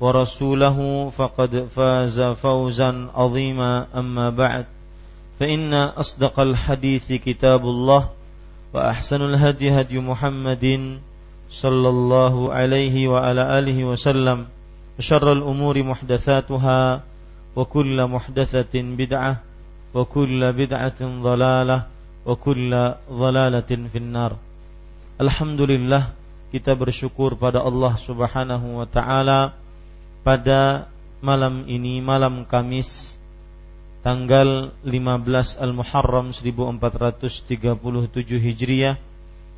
ورسوله فقد فاز فوزا عظيما. أما بعد فإن أصدق الحديث كتاب الله وأحسن الهدي هدي محمد صلى الله عليه وعلى آله وسلم وشر الأمور محدثاتها وكل محدثة بدعة وكل بدعة ضلالة وكل ضلالة في النار. Alhamdulillah kita bersyukur pada Allah Subhanahu wa taala pada malam ini malam Kamis tanggal 15 Al-Muharram 1437 Hijriah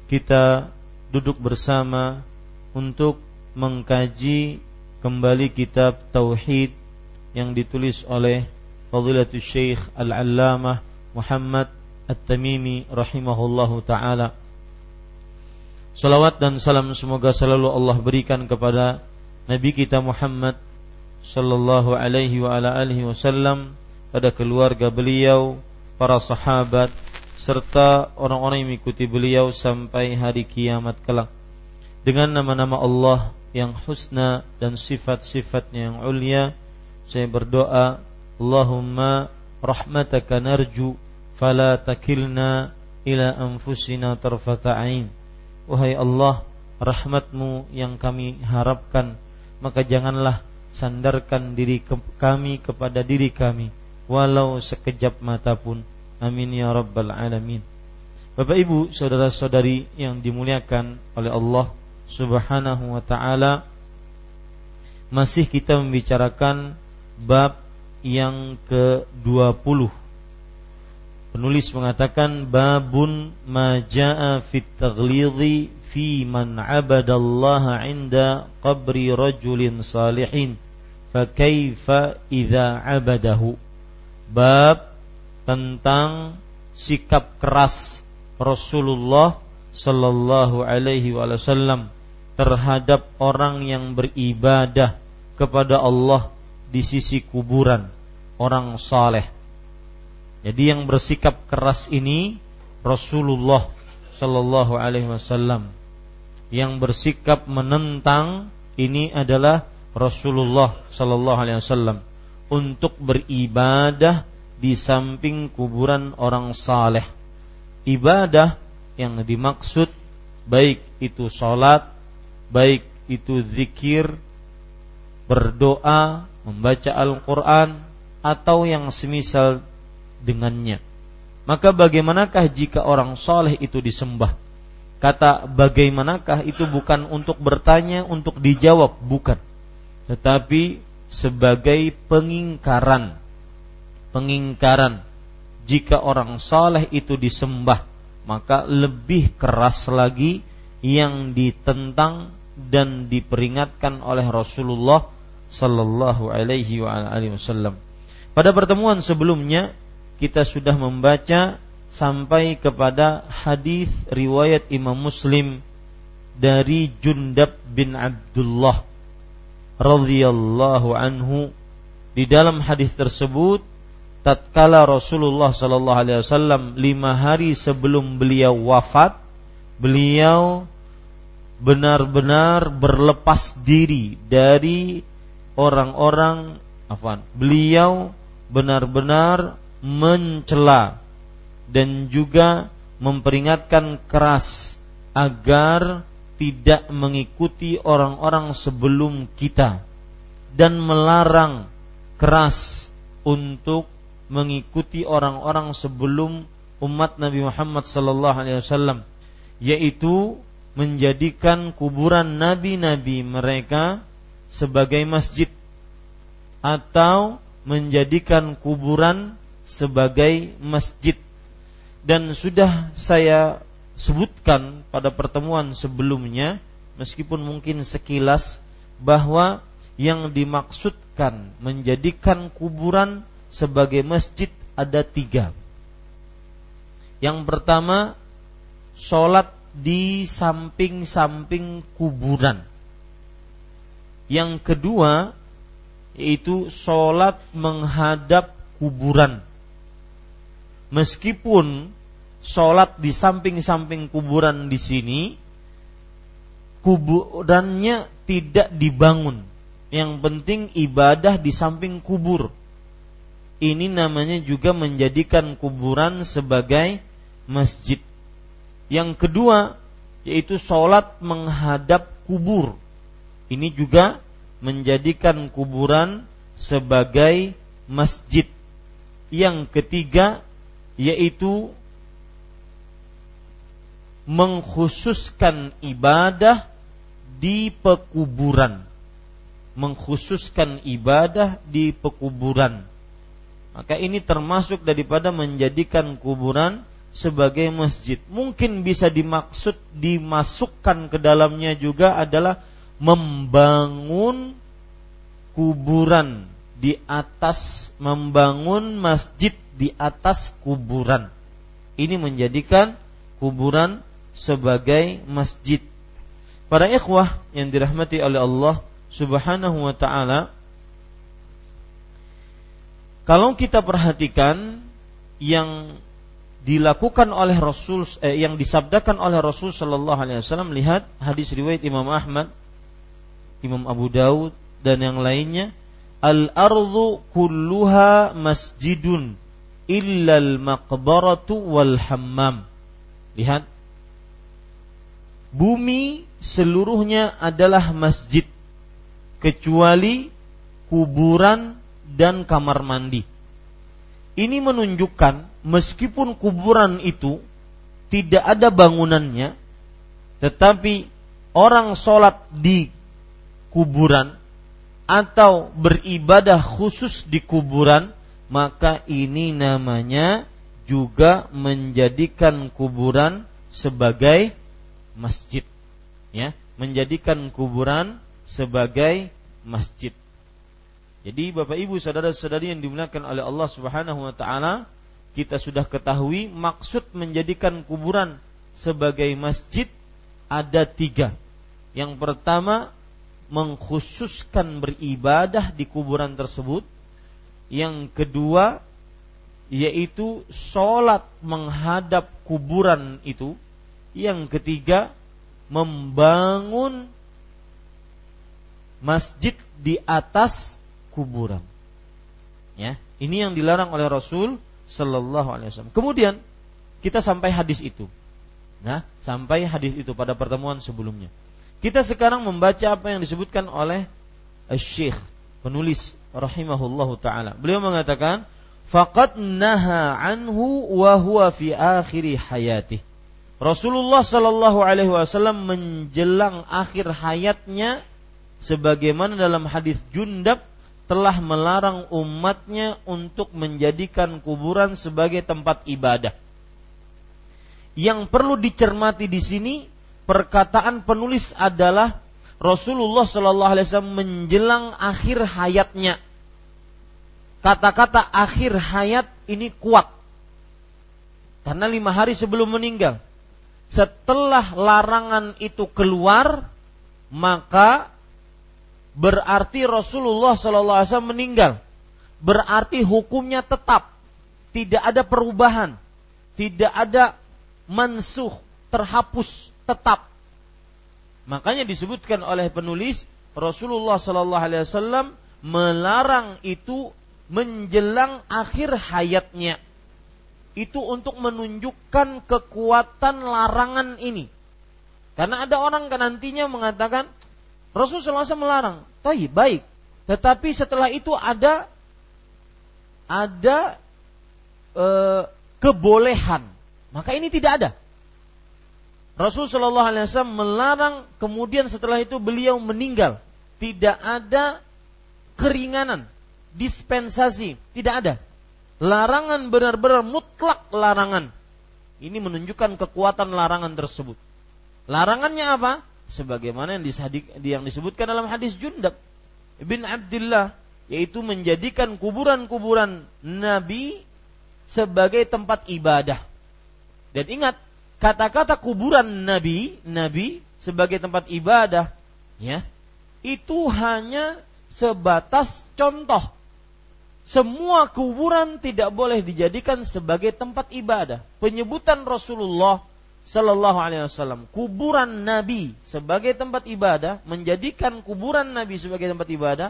kita duduk bersama untuk mengkaji kembali kitab Tauhid yang ditulis oleh Fadilatul Syekh Al-Allamah Muhammad At-Tamimi rahimahullahu taala. Salawat dan salam semoga selalu Allah berikan kepada Nabi kita Muhammad sallallahu alaihi wa ala alihi wasallam pada keluarga beliau, para sahabat serta orang-orang yang mengikuti beliau sampai hari kiamat kelak. Dengan nama-nama Allah yang husna dan sifat-sifatnya yang ulia, saya berdoa, Allahumma rahmataka narju fala takilna ila anfusina tarfata ain. Wahai Allah, rahmatmu yang kami harapkan maka janganlah sandarkan diri ke kami kepada diri kami walau sekejap mata pun. Amin ya rabbal alamin. Bapak Ibu saudara-saudari yang dimuliakan oleh Allah Subhanahu wa taala masih kita membicarakan bab yang ke-20 Penulis mengatakan babun majaa fit taghlidhi fi man abadallaha inda qabri rajulin salihin fa kaifa idza abadahu bab tentang sikap keras Rasulullah sallallahu alaihi wasallam terhadap orang yang beribadah kepada Allah di sisi kuburan orang saleh. Jadi yang bersikap keras ini Rasulullah sallallahu alaihi wasallam yang bersikap menentang ini adalah Rasulullah Sallallahu Alaihi Wasallam untuk beribadah di samping kuburan orang saleh. Ibadah yang dimaksud baik itu sholat, baik itu zikir, berdoa, membaca Al-Quran, atau yang semisal dengannya. Maka bagaimanakah jika orang soleh itu disembah? Kata bagaimanakah itu bukan untuk bertanya, untuk dijawab, bukan. Tetapi sebagai pengingkaran. Pengingkaran. Jika orang saleh itu disembah, maka lebih keras lagi yang ditentang dan diperingatkan oleh Rasulullah sallallahu alaihi wasallam. Pada pertemuan sebelumnya kita sudah membaca sampai kepada hadis riwayat Imam Muslim dari Jundab bin Abdullah radhiyallahu anhu di dalam hadis tersebut tatkala Rasulullah Shallallahu Alaihi Wasallam lima hari sebelum beliau wafat, beliau benar-benar berlepas diri dari orang-orang afan. Beliau benar-benar mencela dan juga memperingatkan keras agar tidak mengikuti orang-orang sebelum kita dan melarang keras untuk mengikuti orang-orang sebelum umat Nabi Muhammad sallallahu alaihi wasallam yaitu menjadikan kuburan nabi-nabi mereka sebagai masjid atau menjadikan kuburan sebagai masjid dan sudah saya sebutkan pada pertemuan sebelumnya meskipun mungkin sekilas bahwa yang dimaksudkan menjadikan kuburan sebagai masjid ada tiga. Yang pertama, sholat di samping-samping kuburan. Yang kedua, yaitu sholat menghadap kuburan. Meskipun sholat di samping-samping kuburan di sini, kuburannya tidak dibangun. Yang penting ibadah di samping kubur ini namanya juga menjadikan kuburan sebagai masjid. Yang kedua yaitu sholat menghadap kubur. Ini juga menjadikan kuburan sebagai masjid. Yang ketiga yaitu mengkhususkan ibadah di pekuburan. Mengkhususkan ibadah di pekuburan maka ini termasuk daripada menjadikan kuburan sebagai masjid. Mungkin bisa dimaksud dimasukkan ke dalamnya juga adalah membangun kuburan di atas membangun masjid di atas kuburan. Ini menjadikan kuburan sebagai masjid. Para ikhwah yang dirahmati oleh Allah Subhanahu wa taala, kalau kita perhatikan yang dilakukan oleh Rasul eh, yang disabdakan oleh Rasul Shallallahu Alaihi Wasallam lihat hadis riwayat Imam Ahmad, Imam Abu Daud dan yang lainnya al ardu kulluha masjidun illal maqbaratu wal hammam. Lihat bumi seluruhnya adalah masjid kecuali kuburan dan kamar mandi. Ini menunjukkan meskipun kuburan itu tidak ada bangunannya, tetapi orang sholat di kuburan atau beribadah khusus di kuburan, maka ini namanya juga menjadikan kuburan sebagai masjid. Ya, menjadikan kuburan sebagai masjid. Jadi Bapak Ibu saudara-saudari yang dimuliakan oleh Allah Subhanahu wa taala, kita sudah ketahui maksud menjadikan kuburan sebagai masjid ada tiga. Yang pertama mengkhususkan beribadah di kuburan tersebut. Yang kedua yaitu sholat menghadap kuburan itu. Yang ketiga membangun masjid di atas kuburan. Ya, ini yang dilarang oleh Rasul Sallallahu Alaihi Wasallam. Kemudian kita sampai hadis itu. Nah, sampai hadis itu pada pertemuan sebelumnya. Kita sekarang membaca apa yang disebutkan oleh Syekh penulis rahimahullahu taala. Beliau mengatakan, "Faqad naha anhu wa huwa fi akhir hayati." Rasulullah sallallahu alaihi wasallam menjelang akhir hayatnya sebagaimana dalam hadis Jundab telah melarang umatnya untuk menjadikan kuburan sebagai tempat ibadah. Yang perlu dicermati di sini perkataan penulis adalah Rasulullah Shallallahu Alaihi Wasallam menjelang akhir hayatnya. Kata-kata akhir hayat ini kuat karena lima hari sebelum meninggal. Setelah larangan itu keluar, maka berarti Rasulullah SAW meninggal. Berarti hukumnya tetap. tidak ada perubahan, tidak ada mansuh, terhapus tetap. Makanya disebutkan oleh penulis Rasulullah Sallallahu Alaihi Wasallam melarang itu menjelang akhir hayatnya. Itu untuk menunjukkan kekuatan larangan ini. Karena ada orang kan nantinya mengatakan Rasulullah SAW melarang. Tapi baik. Tetapi setelah itu ada ada e, kebolehan. Maka ini tidak ada. Rasul Shallallahu Alaihi Wasallam melarang kemudian setelah itu beliau meninggal. Tidak ada keringanan, dispensasi, tidak ada. Larangan benar-benar mutlak larangan. Ini menunjukkan kekuatan larangan tersebut. Larangannya apa? Sebagaimana yang, yang disebutkan dalam hadis Jundab bin Abdullah yaitu menjadikan kuburan-kuburan nabi sebagai tempat ibadah. Dan ingat, kata-kata kuburan nabi, nabi sebagai tempat ibadah, ya, itu hanya sebatas contoh. Semua kuburan tidak boleh dijadikan sebagai tempat ibadah. Penyebutan Rasulullah Sallallahu Alaihi Wasallam kuburan Nabi sebagai tempat ibadah, menjadikan kuburan Nabi sebagai tempat ibadah,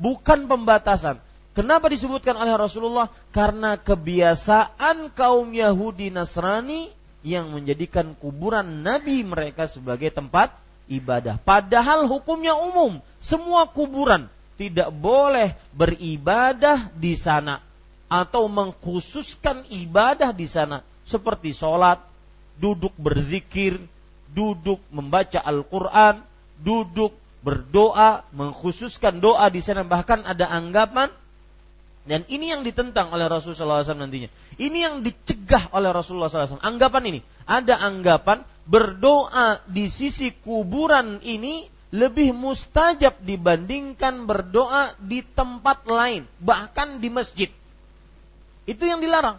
bukan pembatasan, Kenapa disebutkan oleh Rasulullah? Karena kebiasaan kaum Yahudi Nasrani yang menjadikan kuburan Nabi mereka sebagai tempat ibadah. Padahal hukumnya umum, semua kuburan tidak boleh beribadah di sana atau mengkhususkan ibadah di sana seperti sholat, duduk berzikir, duduk membaca Al-Quran, duduk berdoa, mengkhususkan doa di sana bahkan ada anggapan dan ini yang ditentang oleh Rasulullah SAW nantinya. Ini yang dicegah oleh Rasulullah SAW. Anggapan ini. Ada anggapan berdoa di sisi kuburan ini lebih mustajab dibandingkan berdoa di tempat lain. Bahkan di masjid. Itu yang dilarang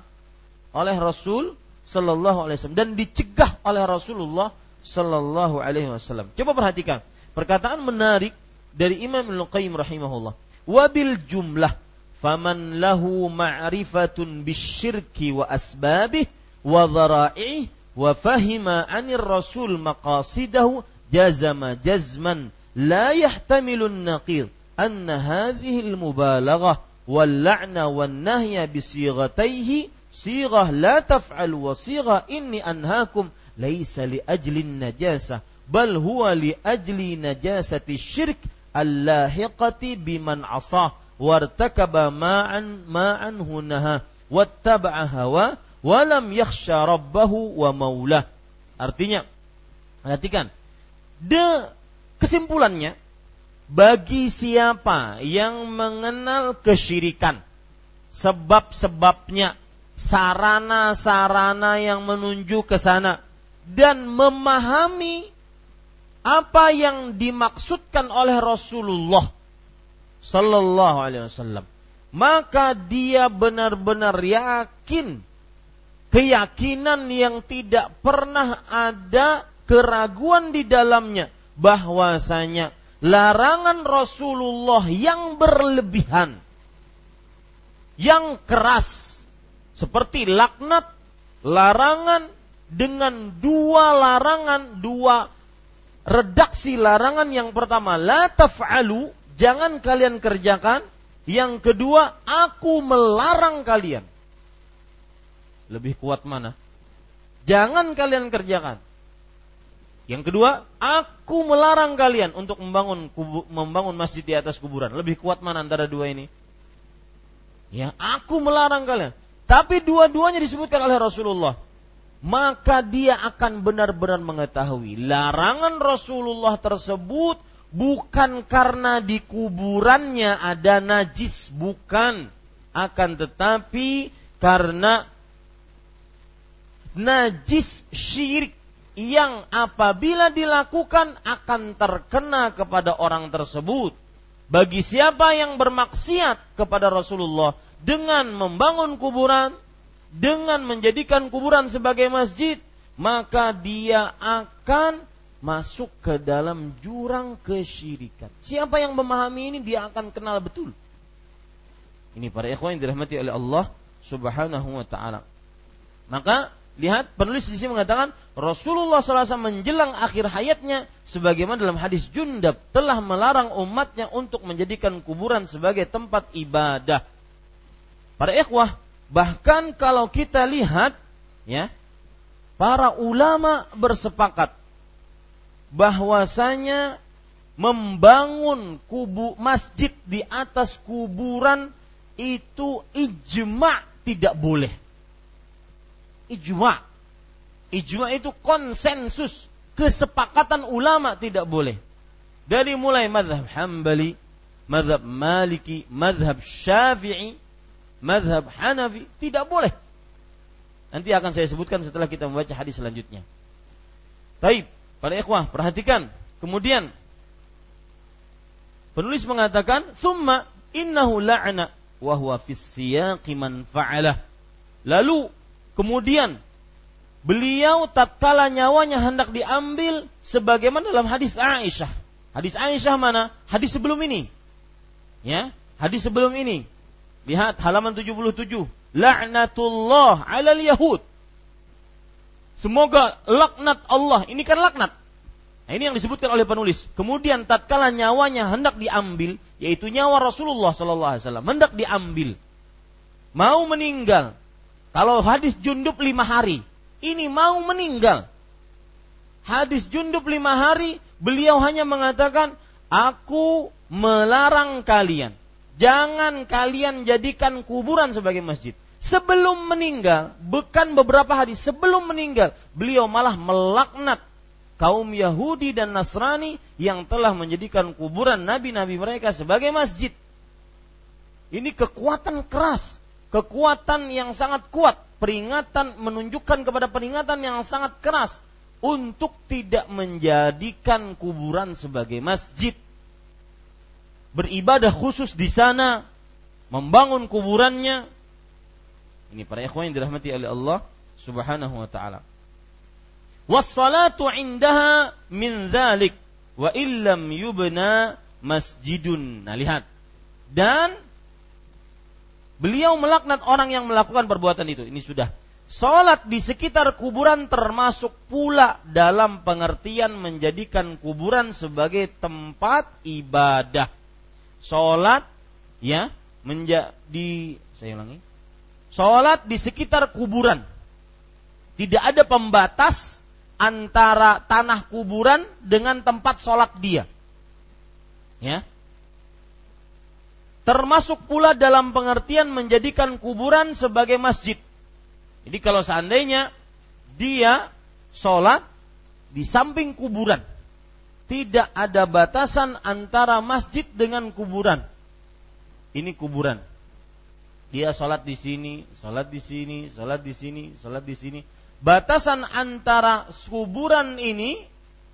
oleh Rasul Sallallahu Alaihi Wasallam dan dicegah oleh Rasulullah Sallallahu Alaihi Wasallam. Coba perhatikan perkataan menarik dari Imam Al Qayyim rahimahullah. Wabil jumlah فمن له معرفة بالشرك وأسبابه وذرائعه وفهم عن الرسول مقاصده جزم جزما لا يحتمل النقيض أن هذه المبالغة واللعن والنهي بصيغتيه صيغة لا تفعل وصيغة إني أنهاكم ليس لأجل النجاسة بل هو لأجل نجاسة الشرك اللاحقة بمن عصاه. Wartakaba ma'an ma'an hunaha wattaba'a hawa walam yakhsha rabbahu wa maulah. Artinya, perhatikan. De kesimpulannya bagi siapa yang mengenal kesyirikan sebab-sebabnya sarana-sarana yang menuju ke sana dan memahami apa yang dimaksudkan oleh Rasulullah Sallallahu Alaihi Wasallam. Maka dia benar-benar yakin keyakinan yang tidak pernah ada keraguan di dalamnya bahwasanya larangan Rasulullah yang berlebihan yang keras seperti laknat larangan dengan dua larangan dua redaksi larangan yang pertama la taf'alu jangan kalian kerjakan. Yang kedua, aku melarang kalian. Lebih kuat mana? Jangan kalian kerjakan. Yang kedua, aku melarang kalian untuk membangun kubu, membangun masjid di atas kuburan. Lebih kuat mana antara dua ini? Ya, aku melarang kalian. Tapi dua-duanya disebutkan oleh Rasulullah. Maka dia akan benar-benar mengetahui larangan Rasulullah tersebut bukan karena di kuburannya ada najis, bukan. Akan tetapi karena najis syirik yang apabila dilakukan akan terkena kepada orang tersebut. Bagi siapa yang bermaksiat kepada Rasulullah dengan membangun kuburan, dengan menjadikan kuburan sebagai masjid, maka dia akan masuk ke dalam jurang kesyirikan. Siapa yang memahami ini dia akan kenal betul. Ini para ikhwan yang dirahmati oleh Allah Subhanahu wa taala. Maka lihat penulis di sini mengatakan Rasulullah SAW menjelang akhir hayatnya sebagaimana dalam hadis Jundab telah melarang umatnya untuk menjadikan kuburan sebagai tempat ibadah. Para ikhwah, bahkan kalau kita lihat ya, para ulama bersepakat bahwasanya membangun kubu masjid di atas kuburan itu ijma tidak boleh. Ijma. Ijma itu konsensus, kesepakatan ulama tidak boleh. Dari mulai madhab Hambali, madhab Maliki, madhab Syafi'i, madhab Hanafi, tidak boleh. Nanti akan saya sebutkan setelah kita membaca hadis selanjutnya. Taib, para ikhwah, perhatikan. Kemudian penulis mengatakan, "Tsumma innahu la'na wa huwa siyaqi man fa'alah." Lalu kemudian beliau tatkala nyawanya hendak diambil sebagaimana dalam hadis Aisyah. Hadis Aisyah mana? Hadis sebelum ini. Ya, hadis sebelum ini. Lihat halaman 77 laknatullah alal yahud. Semoga laknat Allah. Ini kan laknat. Nah, ini yang disebutkan oleh penulis. Kemudian tatkala nyawanya hendak diambil, yaitu nyawa Rasulullah sallallahu alaihi wasallam hendak diambil. Mau meninggal. Kalau hadis jundub lima hari, ini mau meninggal. Hadis jundub lima hari, beliau hanya mengatakan, aku melarang kalian. Jangan kalian jadikan kuburan sebagai masjid sebelum meninggal, bukan beberapa hari sebelum meninggal, beliau malah melaknat kaum Yahudi dan Nasrani yang telah menjadikan kuburan nabi-nabi mereka sebagai masjid. Ini kekuatan keras, kekuatan yang sangat kuat, peringatan menunjukkan kepada peringatan yang sangat keras untuk tidak menjadikan kuburan sebagai masjid. Beribadah khusus di sana, membangun kuburannya, ini para ikhwan yang dirahmati oleh Allah Subhanahu wa taala. Wassalatu indaha min dzalik wa illam yubna masjidun. Nah, lihat. Dan beliau melaknat orang yang melakukan perbuatan itu. Ini sudah. Salat di sekitar kuburan termasuk pula dalam pengertian menjadikan kuburan sebagai tempat ibadah. Salat ya menjadi saya ulangi sholat di sekitar kuburan. Tidak ada pembatas antara tanah kuburan dengan tempat sholat dia. Ya. Termasuk pula dalam pengertian menjadikan kuburan sebagai masjid. Jadi kalau seandainya dia sholat di samping kuburan, tidak ada batasan antara masjid dengan kuburan. Ini kuburan. Dia sholat di sini, sholat di sini, sholat di sini, sholat di sini. Batasan antara kuburan ini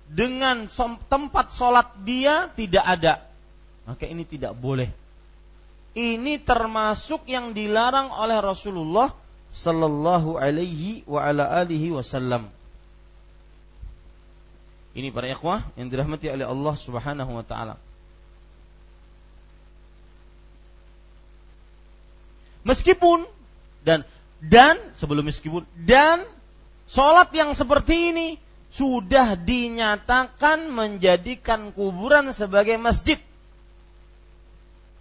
dengan tempat sholat dia tidak ada. Maka ini tidak boleh. Ini termasuk yang dilarang oleh Rasulullah Sallallahu alaihi wa ala alihi wasallam. Ini para ikhwah yang dirahmati oleh Allah Subhanahu wa taala. Meskipun dan dan sebelum meskipun dan sholat yang seperti ini sudah dinyatakan menjadikan kuburan sebagai masjid.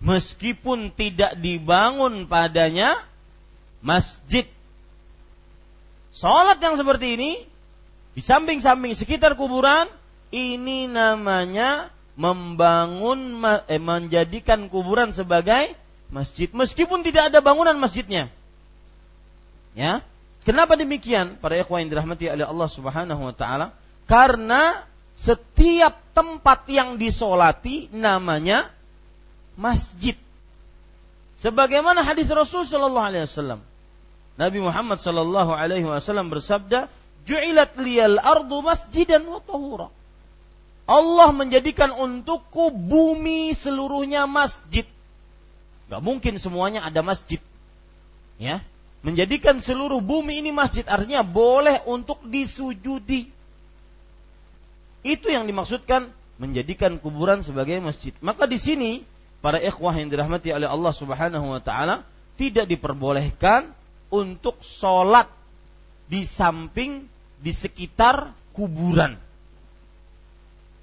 Meskipun tidak dibangun padanya masjid. Sholat yang seperti ini di samping-samping sekitar kuburan ini namanya membangun eh, menjadikan kuburan sebagai masjid meskipun tidak ada bangunan masjidnya. Ya. Kenapa demikian? Para ikhwan yang dirahmati oleh Allah Subhanahu wa taala, karena setiap tempat yang disolati namanya masjid. Sebagaimana hadis Rasul sallallahu alaihi wasallam. Nabi Muhammad sallallahu alaihi wasallam bersabda, "Ju'ilat liyal ardu masjidan wa tahura." Allah menjadikan untukku bumi seluruhnya masjid Gak mungkin semuanya ada masjid. Ya, menjadikan seluruh bumi ini masjid artinya boleh untuk disujudi. Itu yang dimaksudkan menjadikan kuburan sebagai masjid. Maka di sini para ikhwah yang dirahmati oleh Allah Subhanahu wa taala tidak diperbolehkan untuk sholat di samping di sekitar kuburan.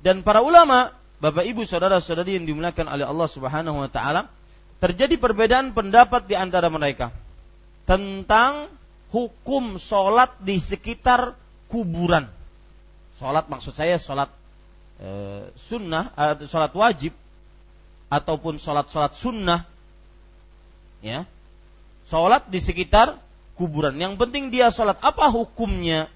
Dan para ulama, Bapak Ibu saudara-saudari yang dimuliakan oleh Allah Subhanahu wa taala, terjadi perbedaan pendapat di antara mereka tentang hukum sholat di sekitar kuburan. Sholat maksud saya sholat e, sunnah atau sholat wajib ataupun sholat-sholat sunnah ya. Sholat di sekitar kuburan. Yang penting dia sholat apa hukumnya?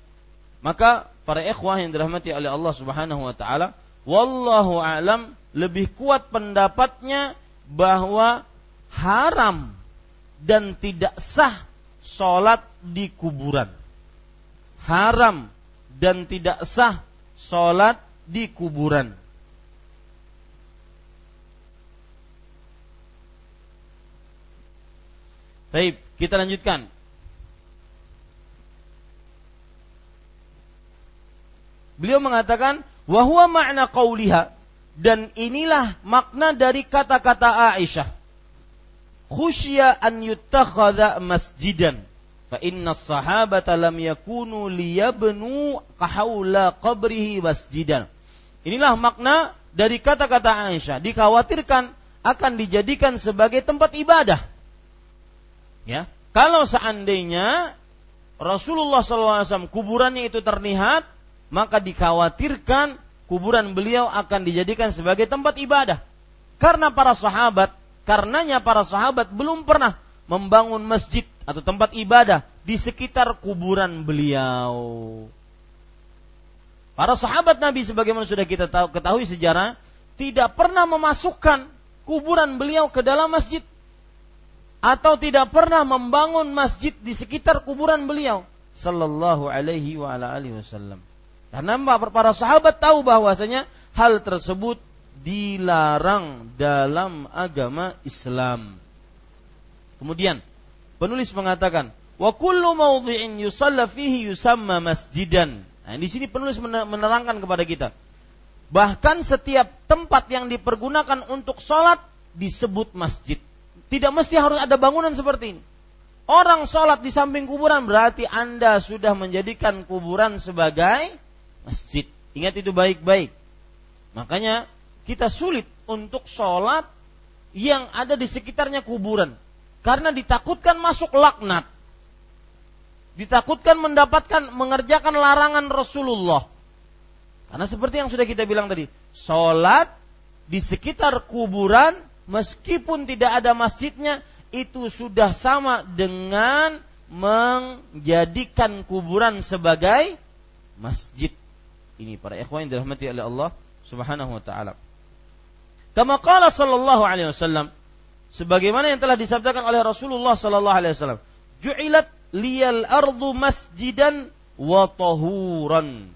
Maka para ikhwah yang dirahmati oleh Allah Subhanahu wa taala wallahu alam lebih kuat pendapatnya bahwa haram dan tidak sah sholat di kuburan haram dan tidak sah sholat di kuburan. Baik, kita lanjutkan. Beliau mengatakan, wahwa makna qawliha dan inilah makna dari kata-kata Aisyah. Khusya an yuttakhadha masjidan Fa inna sahabata lam yakunu liyabnu kahawla qabrihi masjidan. Inilah makna dari kata-kata Aisyah. Dikhawatirkan akan dijadikan sebagai tempat ibadah. Ya, kalau seandainya Rasulullah SAW kuburannya itu terlihat, maka dikhawatirkan kuburan beliau akan dijadikan sebagai tempat ibadah. Karena para sahabat, karenanya para sahabat belum pernah membangun masjid atau tempat ibadah di sekitar kuburan beliau. Para sahabat Nabi sebagaimana sudah kita tahu, ketahui sejarah tidak pernah memasukkan kuburan beliau ke dalam masjid atau tidak pernah membangun masjid di sekitar kuburan beliau sallallahu alaihi wa ala alihi wasallam. Karena para sahabat tahu bahwasanya hal tersebut dilarang dalam agama Islam. Kemudian penulis mengatakan, "Wa kullu mawdhi'in yusalla fihi yusamma masjidan." Nah, di sini penulis menerangkan kepada kita, bahkan setiap tempat yang dipergunakan untuk sholat disebut masjid. Tidak mesti harus ada bangunan seperti ini. Orang sholat di samping kuburan berarti Anda sudah menjadikan kuburan sebagai masjid. Ingat itu baik-baik. Makanya kita sulit untuk sholat yang ada di sekitarnya kuburan. Karena ditakutkan masuk laknat. Ditakutkan mendapatkan mengerjakan larangan Rasulullah. Karena seperti yang sudah kita bilang tadi, sholat di sekitar kuburan meskipun tidak ada masjidnya itu sudah sama dengan menjadikan kuburan sebagai masjid. Ini para ikhwan yang dirahmati oleh Allah Subhanahu wa taala. Kama qala sallallahu alaihi wasallam sebagaimana yang telah disabdakan oleh Rasulullah sallallahu alaihi wasallam ju'ilat liyal ardu masjidan wa tahuran.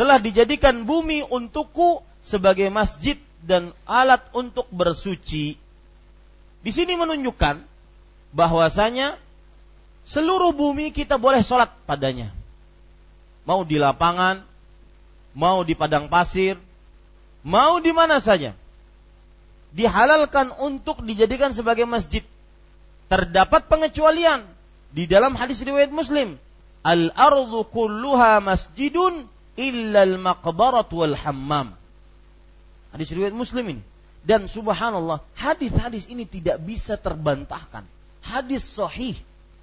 Telah dijadikan bumi untukku sebagai masjid dan alat untuk bersuci. Di sini menunjukkan bahwasanya seluruh bumi kita boleh sholat padanya. Mau di lapangan mau di padang pasir mau di mana saja dihalalkan untuk dijadikan sebagai masjid. Terdapat pengecualian di dalam hadis riwayat Muslim. Al ardu kulluha masjidun illa al maqbarat wal hammam. Hadis riwayat Muslim ini. Dan subhanallah, hadis-hadis ini tidak bisa terbantahkan. Hadis sahih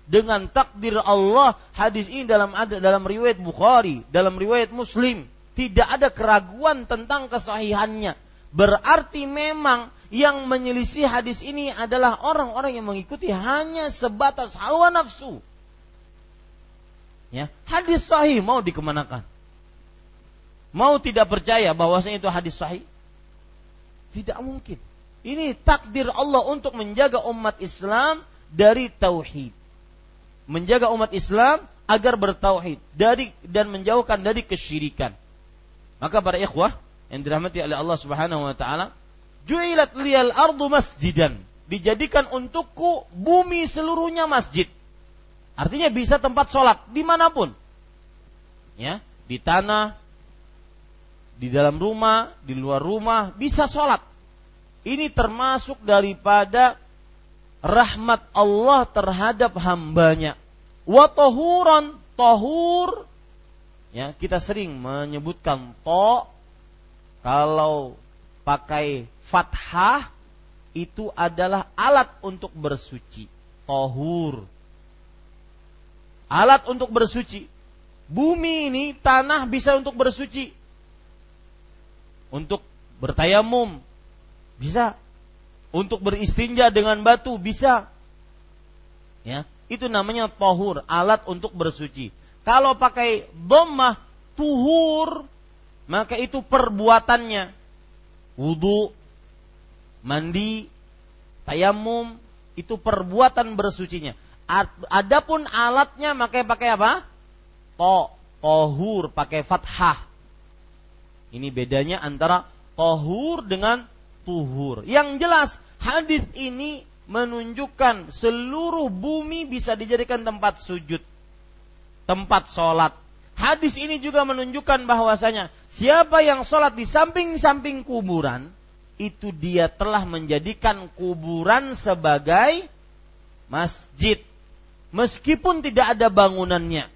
dengan takdir Allah, hadis ini dalam dalam riwayat Bukhari, dalam riwayat Muslim, tidak ada keraguan tentang kesahihannya. Berarti memang yang menyelisih hadis ini adalah orang-orang yang mengikuti hanya sebatas hawa nafsu. Ya, hadis sahih mau dikemanakan? Mau tidak percaya bahwasanya itu hadis sahih? Tidak mungkin. Ini takdir Allah untuk menjaga umat Islam dari tauhid. Menjaga umat Islam agar bertauhid dari dan menjauhkan dari kesyirikan. Maka para ikhwah yang dirahmati oleh Allah Subhanahu wa taala, Ju'ilat liyal ardu masjidan. Dijadikan untukku bumi seluruhnya masjid. Artinya bisa tempat sholat di mana pun. Ya, di tanah, di dalam rumah, di luar rumah, bisa sholat. Ini termasuk daripada rahmat Allah terhadap hambanya. Wa tohuran, tohur. Ya, kita sering menyebutkan to kalau pakai fathah itu adalah alat untuk bersuci. Tohur. Alat untuk bersuci. Bumi ini, tanah bisa untuk bersuci. Untuk bertayamum. Bisa. Untuk beristinja dengan batu. Bisa. Ya, itu namanya tohur, alat untuk bersuci. Kalau pakai dhammah tuhur, maka itu perbuatannya. Wudu, mandi, tayamum, itu perbuatan bersucinya. Adapun alatnya maka pakai apa? To, tohur, pakai fathah. Ini bedanya antara tohur dengan tuhur. Yang jelas hadis ini menunjukkan seluruh bumi bisa dijadikan tempat sujud, tempat sholat. Hadis ini juga menunjukkan bahwasanya siapa yang sholat di samping-samping kuburan, itu dia telah menjadikan kuburan sebagai masjid meskipun tidak ada bangunannya.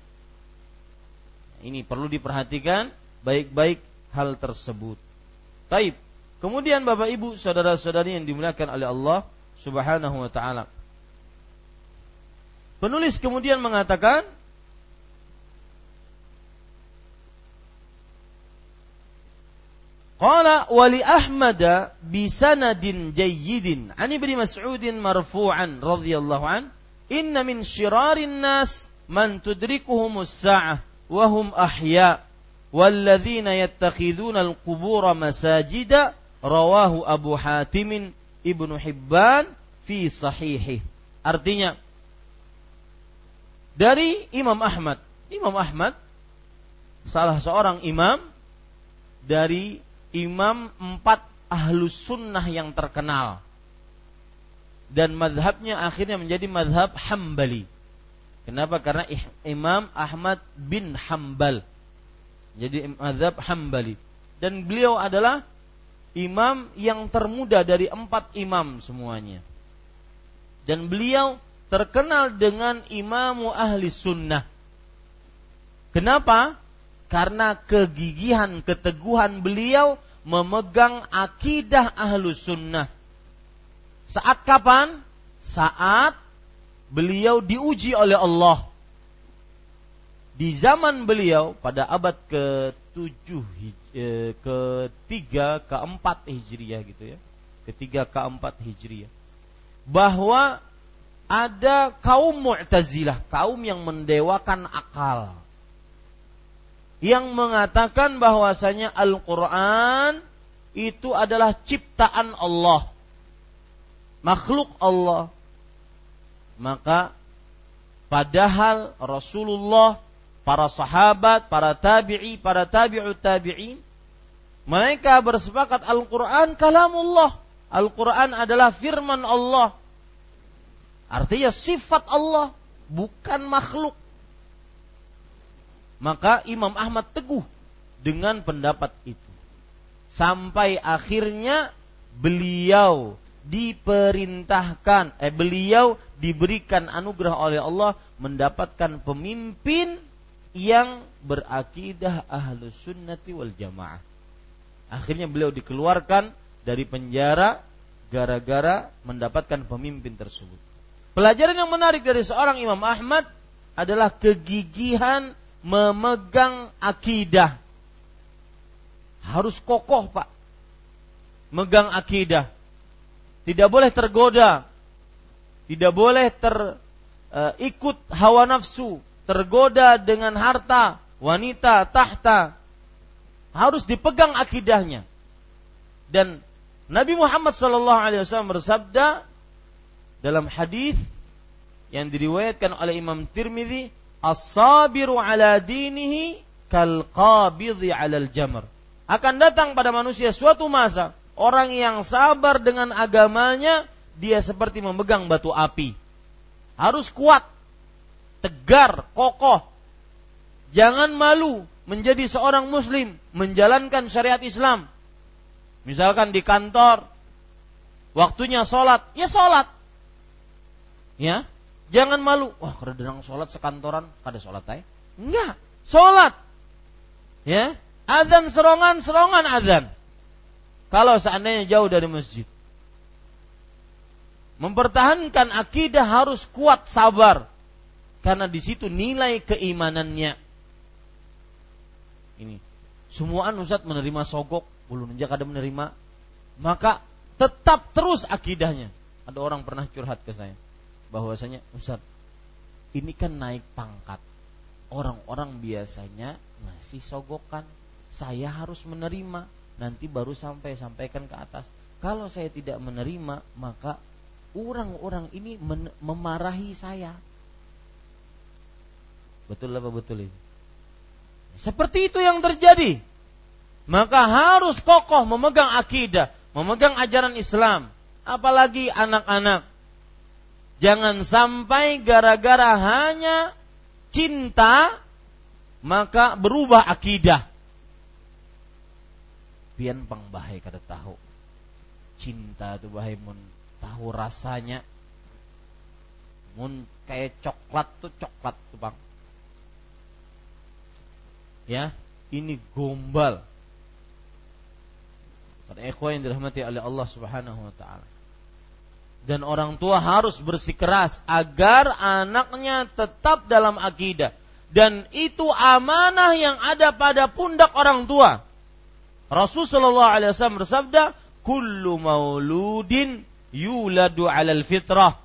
Ini perlu diperhatikan baik-baik hal tersebut. Taib. Kemudian Bapak Ibu, saudara-saudari yang dimuliakan oleh Allah Subhanahu wa taala. Penulis kemudian mengatakan Qala wali Ahmada bisanadin jayyidin. An Ibnu Mas'udin marfu'an radhiyallahu an inna min syirarin nas man tudrikuhumus sa'ah wa hum ahya walladzina yattakhidhuna al-qubura masajida rawahu Abu Hatim Ibnu Hibban fi artinya dari Imam Ahmad Imam Ahmad salah seorang imam dari imam empat ahlus sunnah yang terkenal dan madhabnya akhirnya menjadi madhab Hambali. Kenapa? Karena Imam Ahmad bin Hambal. Jadi madhab Hambali. Dan beliau adalah imam yang termuda dari empat imam semuanya. Dan beliau terkenal dengan imamu ahli sunnah. Kenapa? Karena kegigihan, keteguhan beliau memegang akidah ahlu sunnah. Saat kapan? Saat beliau diuji oleh Allah. Di zaman beliau pada abad ke-7 eh, ketiga, keempat hijriyah gitu ya. Ketiga, keempat hijriyah. Bahwa ada kaum Mu'tazilah, kaum yang mendewakan akal yang mengatakan bahwasanya Al-Quran itu adalah ciptaan Allah, makhluk Allah. Maka padahal Rasulullah, para sahabat, para tabi'i, para tabi'ut tabi'in, mereka bersepakat Al-Quran kalamullah. Al-Quran adalah firman Allah. Artinya sifat Allah, bukan makhluk. Maka Imam Ahmad teguh dengan pendapat itu. Sampai akhirnya beliau diperintahkan, eh beliau diberikan anugerah oleh Allah mendapatkan pemimpin yang berakidah ahlu sunnati wal jamaah. Akhirnya beliau dikeluarkan dari penjara gara-gara mendapatkan pemimpin tersebut. Pelajaran yang menarik dari seorang Imam Ahmad adalah kegigihan memegang akidah. Harus kokoh, Pak. Megang akidah. Tidak boleh tergoda. Tidak boleh eh, uh, hawa nafsu, tergoda dengan harta, wanita, tahta. Harus dipegang akidahnya. Dan Nabi Muhammad wasallam bersabda dalam hadis yang diriwayatkan oleh Imam Tirmidzi as-sabiru ala dinihi kal qabidhi al jamr. Akan datang pada manusia suatu masa orang yang sabar dengan agamanya dia seperti memegang batu api. Harus kuat, tegar, kokoh. Jangan malu menjadi seorang muslim, menjalankan syariat Islam. Misalkan di kantor, waktunya sholat, ya sholat. Ya, Jangan malu. Wah, keredang sholat sekantoran, kada sholat ay. Enggak, sholat. Ya, azan serongan, serongan azan. Kalau seandainya jauh dari masjid. Mempertahankan akidah harus kuat sabar. Karena di situ nilai keimanannya. Ini. Semuaan Ustaz menerima sogok, bulu nenjak ada menerima. Maka tetap terus akidahnya. Ada orang pernah curhat ke saya. Bahwasanya Ustaz, ini kan naik pangkat. Orang-orang biasanya ngasih sogokan. Saya harus menerima. Nanti baru sampai sampaikan ke atas. Kalau saya tidak menerima, maka orang-orang ini memarahi saya. Betul apa betul ini? Seperti itu yang terjadi. Maka harus kokoh memegang akidah, memegang ajaran Islam, apalagi anak-anak. Jangan sampai gara-gara hanya cinta maka berubah akidah. Pian pang bahai kada tahu. Cinta itu bahai mun tahu rasanya mun kayak coklat tuh coklat tuh bang ya ini gombal pada ikhwan yang dirahmati oleh Allah Subhanahu wa taala dan orang tua harus bersikeras agar anaknya tetap dalam akidah. Dan itu amanah yang ada pada pundak orang tua. Rasulullah SAW bersabda kullu mauludin yuladu 'alal fitrah.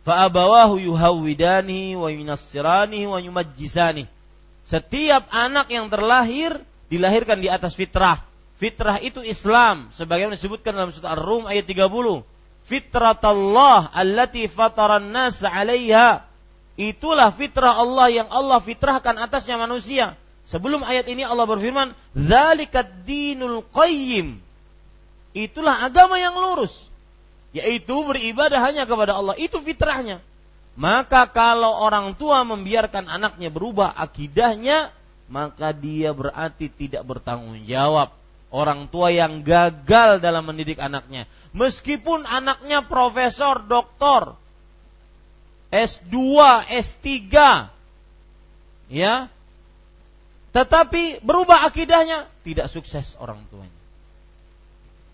Fa abawahu yuhawwidani wa yunassirani wa yumajjisani. Setiap anak yang terlahir dilahirkan di atas fitrah. Fitrah itu Islam sebagaimana disebutkan dalam surah Ar-Rum ayat 30 fitratallah allati fataran nas 'alaiha itulah fitrah Allah yang Allah fitrahkan atasnya manusia sebelum ayat ini Allah berfirman zalikad dinul qayyim itulah agama yang lurus yaitu beribadah hanya kepada Allah. Itu fitrahnya. Maka kalau orang tua membiarkan anaknya berubah akidahnya, maka dia berarti tidak bertanggung jawab. Orang tua yang gagal dalam mendidik anaknya. Meskipun anaknya profesor, doktor, S2, S3, ya, tetapi berubah akidahnya, tidak sukses orang tuanya.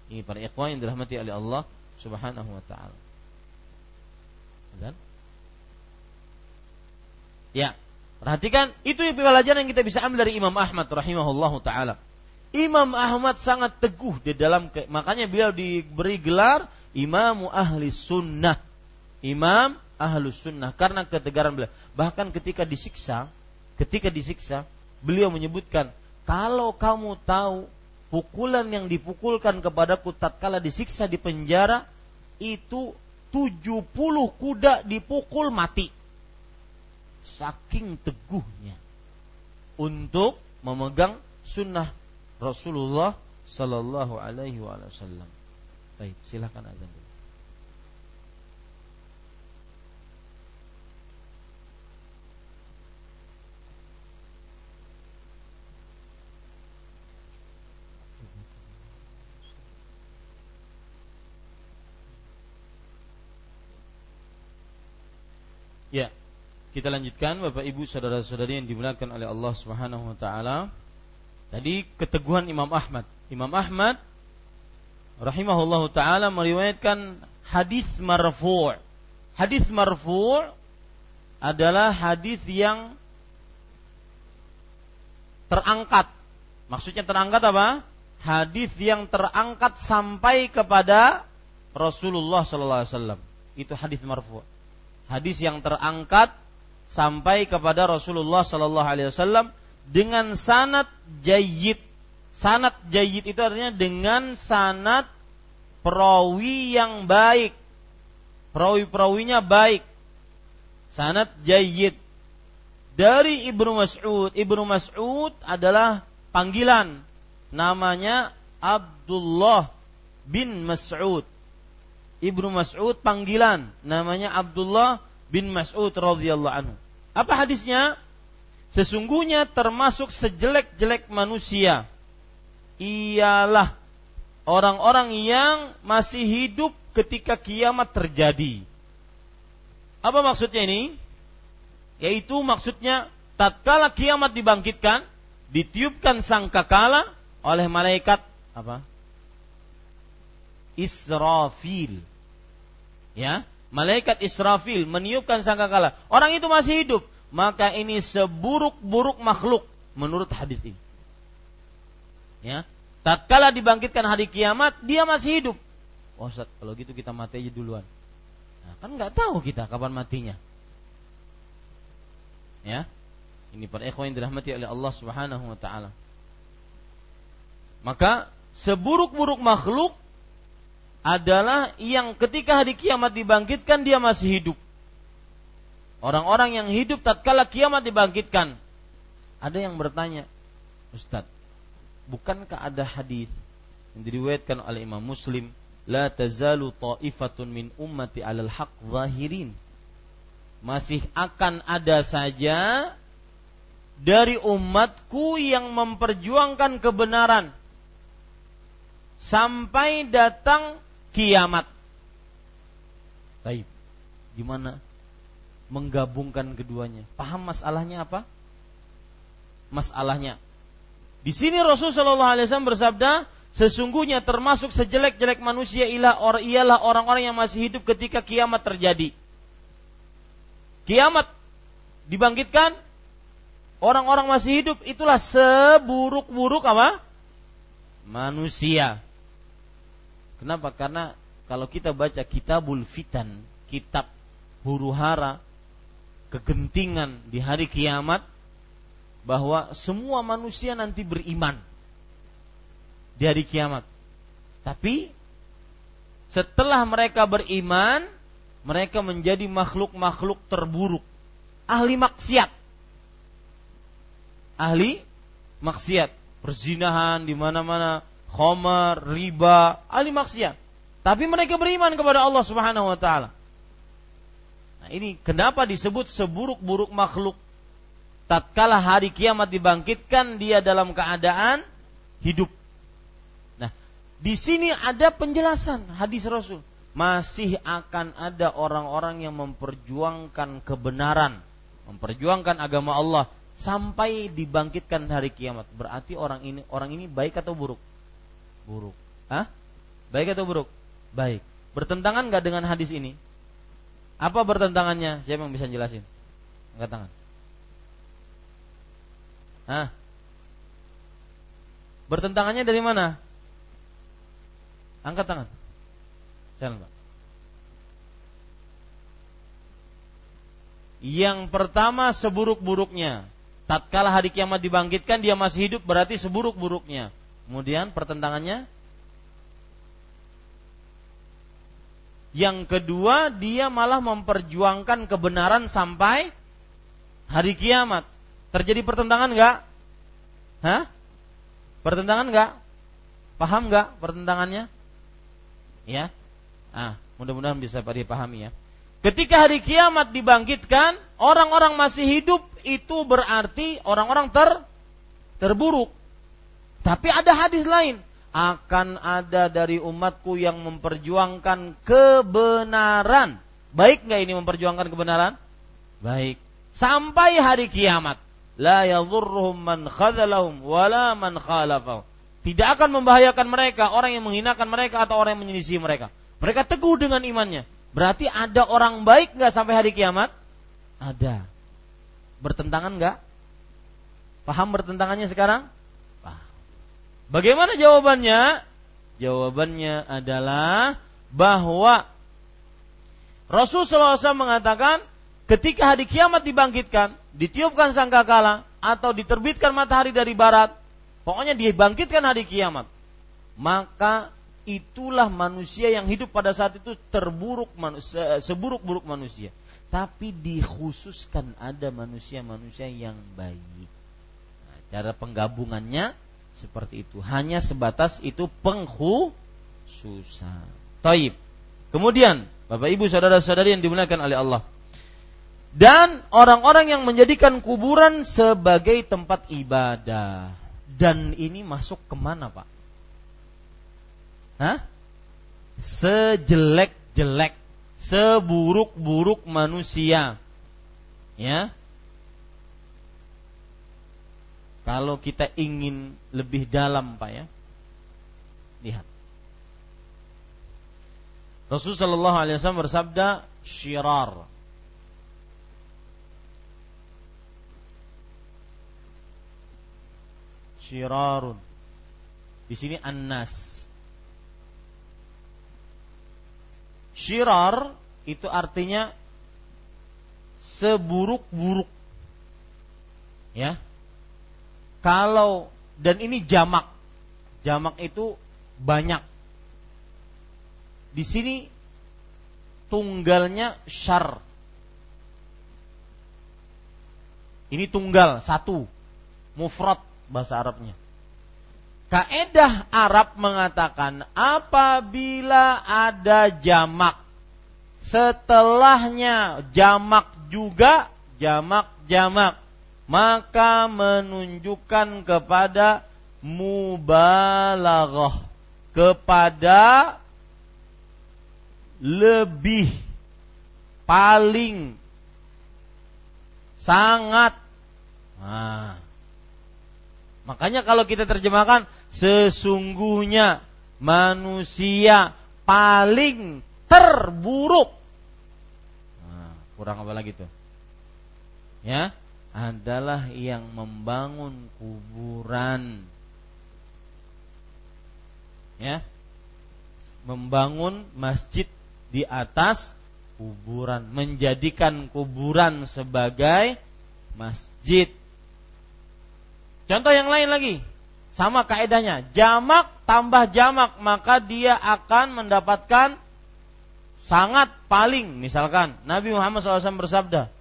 Ini para ikhwan yang dirahmati oleh Allah Subhanahu wa taala. Dan Ya, perhatikan itu pelajaran yang kita bisa ambil dari Imam Ahmad rahimahullahu taala. Imam Ahmad sangat teguh di dalam makanya beliau diberi gelar Imam Ahli Sunnah. Imam Ahli Sunnah karena ketegaran beliau. Bahkan ketika disiksa, ketika disiksa, beliau menyebutkan, kalau kamu tahu pukulan yang dipukulkan kepadaku tatkala disiksa di penjara itu 70 kuda dipukul mati. Saking teguhnya untuk memegang sunnah Rasulullah Sallallahu Alaihi Wasallam. Baik, silakan azan dulu. Ya, kita lanjutkan Bapak Ibu saudara-saudari yang dimuliakan oleh Allah Subhanahu wa taala. Tadi keteguhan Imam Ahmad. Imam Ahmad rahimahullah taala meriwayatkan hadis marfu'. Hadis marfu' adalah hadis yang terangkat. Maksudnya terangkat apa? Hadis yang terangkat sampai kepada Rasulullah sallallahu alaihi wasallam. Itu hadis marfu' hadis yang terangkat sampai kepada Rasulullah Sallallahu Alaihi Wasallam dengan sanat jayid. Sanat jayid itu artinya dengan sanat perawi yang baik. Perawi-perawinya baik. Sanat jayid. Dari Ibnu Mas'ud. Ibnu Mas'ud adalah panggilan. Namanya Abdullah bin Mas'ud. Ibnu Mas'ud panggilan namanya Abdullah bin Mas'ud radhiyallahu anhu. Apa hadisnya? Sesungguhnya termasuk sejelek-jelek manusia ialah orang-orang yang masih hidup ketika kiamat terjadi. Apa maksudnya ini? Yaitu maksudnya tatkala kiamat dibangkitkan, ditiupkan sangkakala oleh malaikat apa? Israfil. Ya, malaikat Israfil meniupkan sangkakala. Orang itu masih hidup, maka ini seburuk-buruk makhluk menurut hadis ini. Ya, tatkala dibangkitkan hari kiamat, dia masih hidup. Oh, Ustaz, kalau gitu kita mati aja duluan. Nah, kan nggak tahu kita kapan matinya. Ya, ini para ikhwan dirahmati oleh Allah Subhanahu wa taala. Maka seburuk-buruk makhluk adalah yang ketika hari kiamat dibangkitkan dia masih hidup. Orang-orang yang hidup tatkala kiamat dibangkitkan. Ada yang bertanya, Ustadz, bukankah ada hadis yang diriwayatkan oleh Imam Muslim, la tazalu ta'ifatun min ummati 'alal haq zahirin. Masih akan ada saja dari umatku yang memperjuangkan kebenaran sampai datang kiamat. Baik. Gimana menggabungkan keduanya? Paham masalahnya apa? Masalahnya di sini Rasulullah SAW bersabda, sesungguhnya termasuk sejelek-jelek manusia ialah or, ialah orang-orang yang masih hidup ketika kiamat terjadi. Kiamat dibangkitkan, orang-orang masih hidup itulah seburuk-buruk apa? Manusia. Kenapa? Karena kalau kita baca kitabul fitan, kitab huru hara, kegentingan di hari kiamat, bahwa semua manusia nanti beriman di hari kiamat. Tapi setelah mereka beriman, mereka menjadi makhluk-makhluk terburuk, ahli maksiat. Ahli maksiat, perzinahan di mana-mana, khomer, riba, ahli maksiat. Tapi mereka beriman kepada Allah Subhanahu wa taala. Nah, ini kenapa disebut seburuk-buruk makhluk? Tatkala hari kiamat dibangkitkan dia dalam keadaan hidup. Nah, di sini ada penjelasan hadis Rasul. Masih akan ada orang-orang yang memperjuangkan kebenaran, memperjuangkan agama Allah sampai dibangkitkan hari kiamat. Berarti orang ini orang ini baik atau buruk? buruk. Hah? Baik atau buruk? Baik. Bertentangan nggak dengan hadis ini? Apa bertentangannya? Siapa yang bisa jelasin? Angkat tangan. Hah? Bertentangannya dari mana? Angkat tangan. Jangan, Pak. Yang pertama seburuk-buruknya. Tatkala hari kiamat dibangkitkan dia masih hidup berarti seburuk-buruknya. Kemudian pertentangannya Yang kedua, dia malah memperjuangkan kebenaran sampai hari kiamat. Terjadi pertentangan enggak? Hah? Pertentangan enggak? Paham enggak pertentangannya? Ya. Ah, mudah-mudahan bisa dipahami ya. Ketika hari kiamat dibangkitkan, orang-orang masih hidup itu berarti orang-orang ter terburuk. Tapi ada hadis lain, akan ada dari umatku yang memperjuangkan kebenaran. Baik nggak ini memperjuangkan kebenaran? Baik. Sampai hari kiamat. La yadhurruhum man khadalahum wala man khalafahum. Tidak akan membahayakan mereka, orang yang menghinakan mereka atau orang yang menyelisih mereka. Mereka teguh dengan imannya. Berarti ada orang baik nggak sampai hari kiamat? Ada. Bertentangan nggak? Paham bertentangannya sekarang? Bagaimana jawabannya? Jawabannya adalah bahwa Rasulullah SAW mengatakan ketika hari kiamat dibangkitkan, ditiupkan sangkakala atau diterbitkan matahari dari barat, pokoknya dibangkitkan hari kiamat, maka itulah manusia yang hidup pada saat itu terburuk manusia, seburuk-buruk manusia. Tapi dikhususkan ada manusia-manusia yang baik. Nah, cara penggabungannya seperti itu. Hanya sebatas itu pengkhususan. Taib. Kemudian, Bapak Ibu saudara-saudari yang dimuliakan oleh Allah. Dan orang-orang yang menjadikan kuburan sebagai tempat ibadah. Dan ini masuk ke mana Pak? Hah? Sejelek-jelek seburuk-buruk manusia. Ya. Kalau kita ingin lebih dalam, Pak ya. Lihat. Rasulullah Shallallahu Alaihi Wasallam bersabda, "Syirar." Syirarun. Di sini annas. Syirar itu artinya seburuk-buruk. Ya. Kalau dan ini jamak. Jamak itu banyak. Di sini tunggalnya syar. Ini tunggal satu, mufrad bahasa Arabnya. Kaedah Arab mengatakan apabila ada jamak setelahnya jamak juga jamak jamak maka menunjukkan kepada mubalaghah kepada lebih paling sangat. Nah, makanya kalau kita terjemahkan sesungguhnya manusia paling terburuk. Nah, kurang apa lagi tuh? Ya adalah yang membangun kuburan. Ya. Membangun masjid di atas kuburan, menjadikan kuburan sebagai masjid. Contoh yang lain lagi, sama kaedahnya, jamak tambah jamak maka dia akan mendapatkan sangat paling. Misalkan Nabi Muhammad SAW bersabda,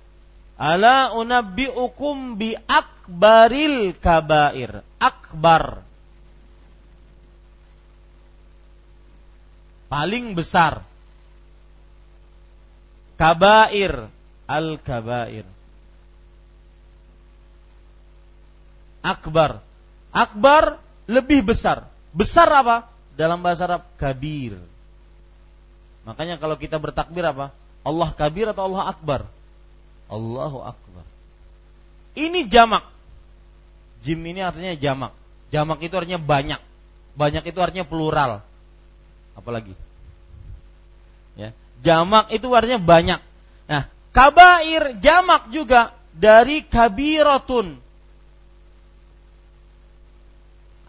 Ala unabbi'ukum bi akbaril kabair. Akbar. Paling besar. Kabair. Al kabair. Akbar. Akbar lebih besar. Besar apa? Dalam bahasa Arab kabir. Makanya kalau kita bertakbir apa? Allah kabir atau Allah akbar Allahu akbar ini jamak jim ini artinya jamak jamak itu artinya banyak banyak itu artinya plural apalagi ya Jamak itu artinya banyak. Nah, kabair jamak juga dari kabiratun.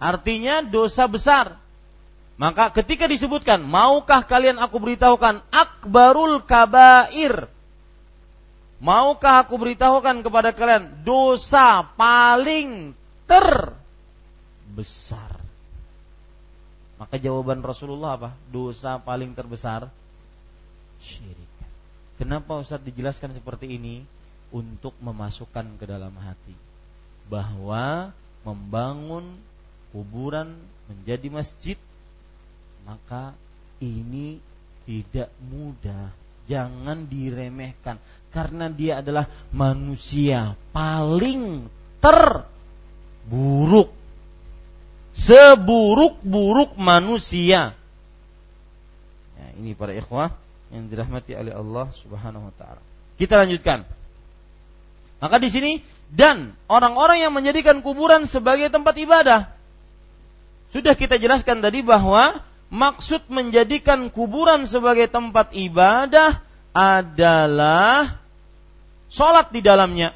Artinya dosa besar. Maka ketika disebutkan, maukah kalian aku beritahukan akbarul kabair? Maukah aku beritahukan kepada kalian dosa paling terbesar? Maka jawaban Rasulullah apa? Dosa paling terbesar syirik. Kenapa Ustaz dijelaskan seperti ini? Untuk memasukkan ke dalam hati bahwa membangun kuburan menjadi masjid maka ini tidak mudah. Jangan diremehkan karena dia adalah manusia paling terburuk. Seburuk-buruk manusia. Ya, ini para ikhwah yang dirahmati oleh Allah Subhanahu wa taala. Kita lanjutkan. Maka di sini dan orang-orang yang menjadikan kuburan sebagai tempat ibadah. Sudah kita jelaskan tadi bahwa maksud menjadikan kuburan sebagai tempat ibadah adalah sholat di dalamnya,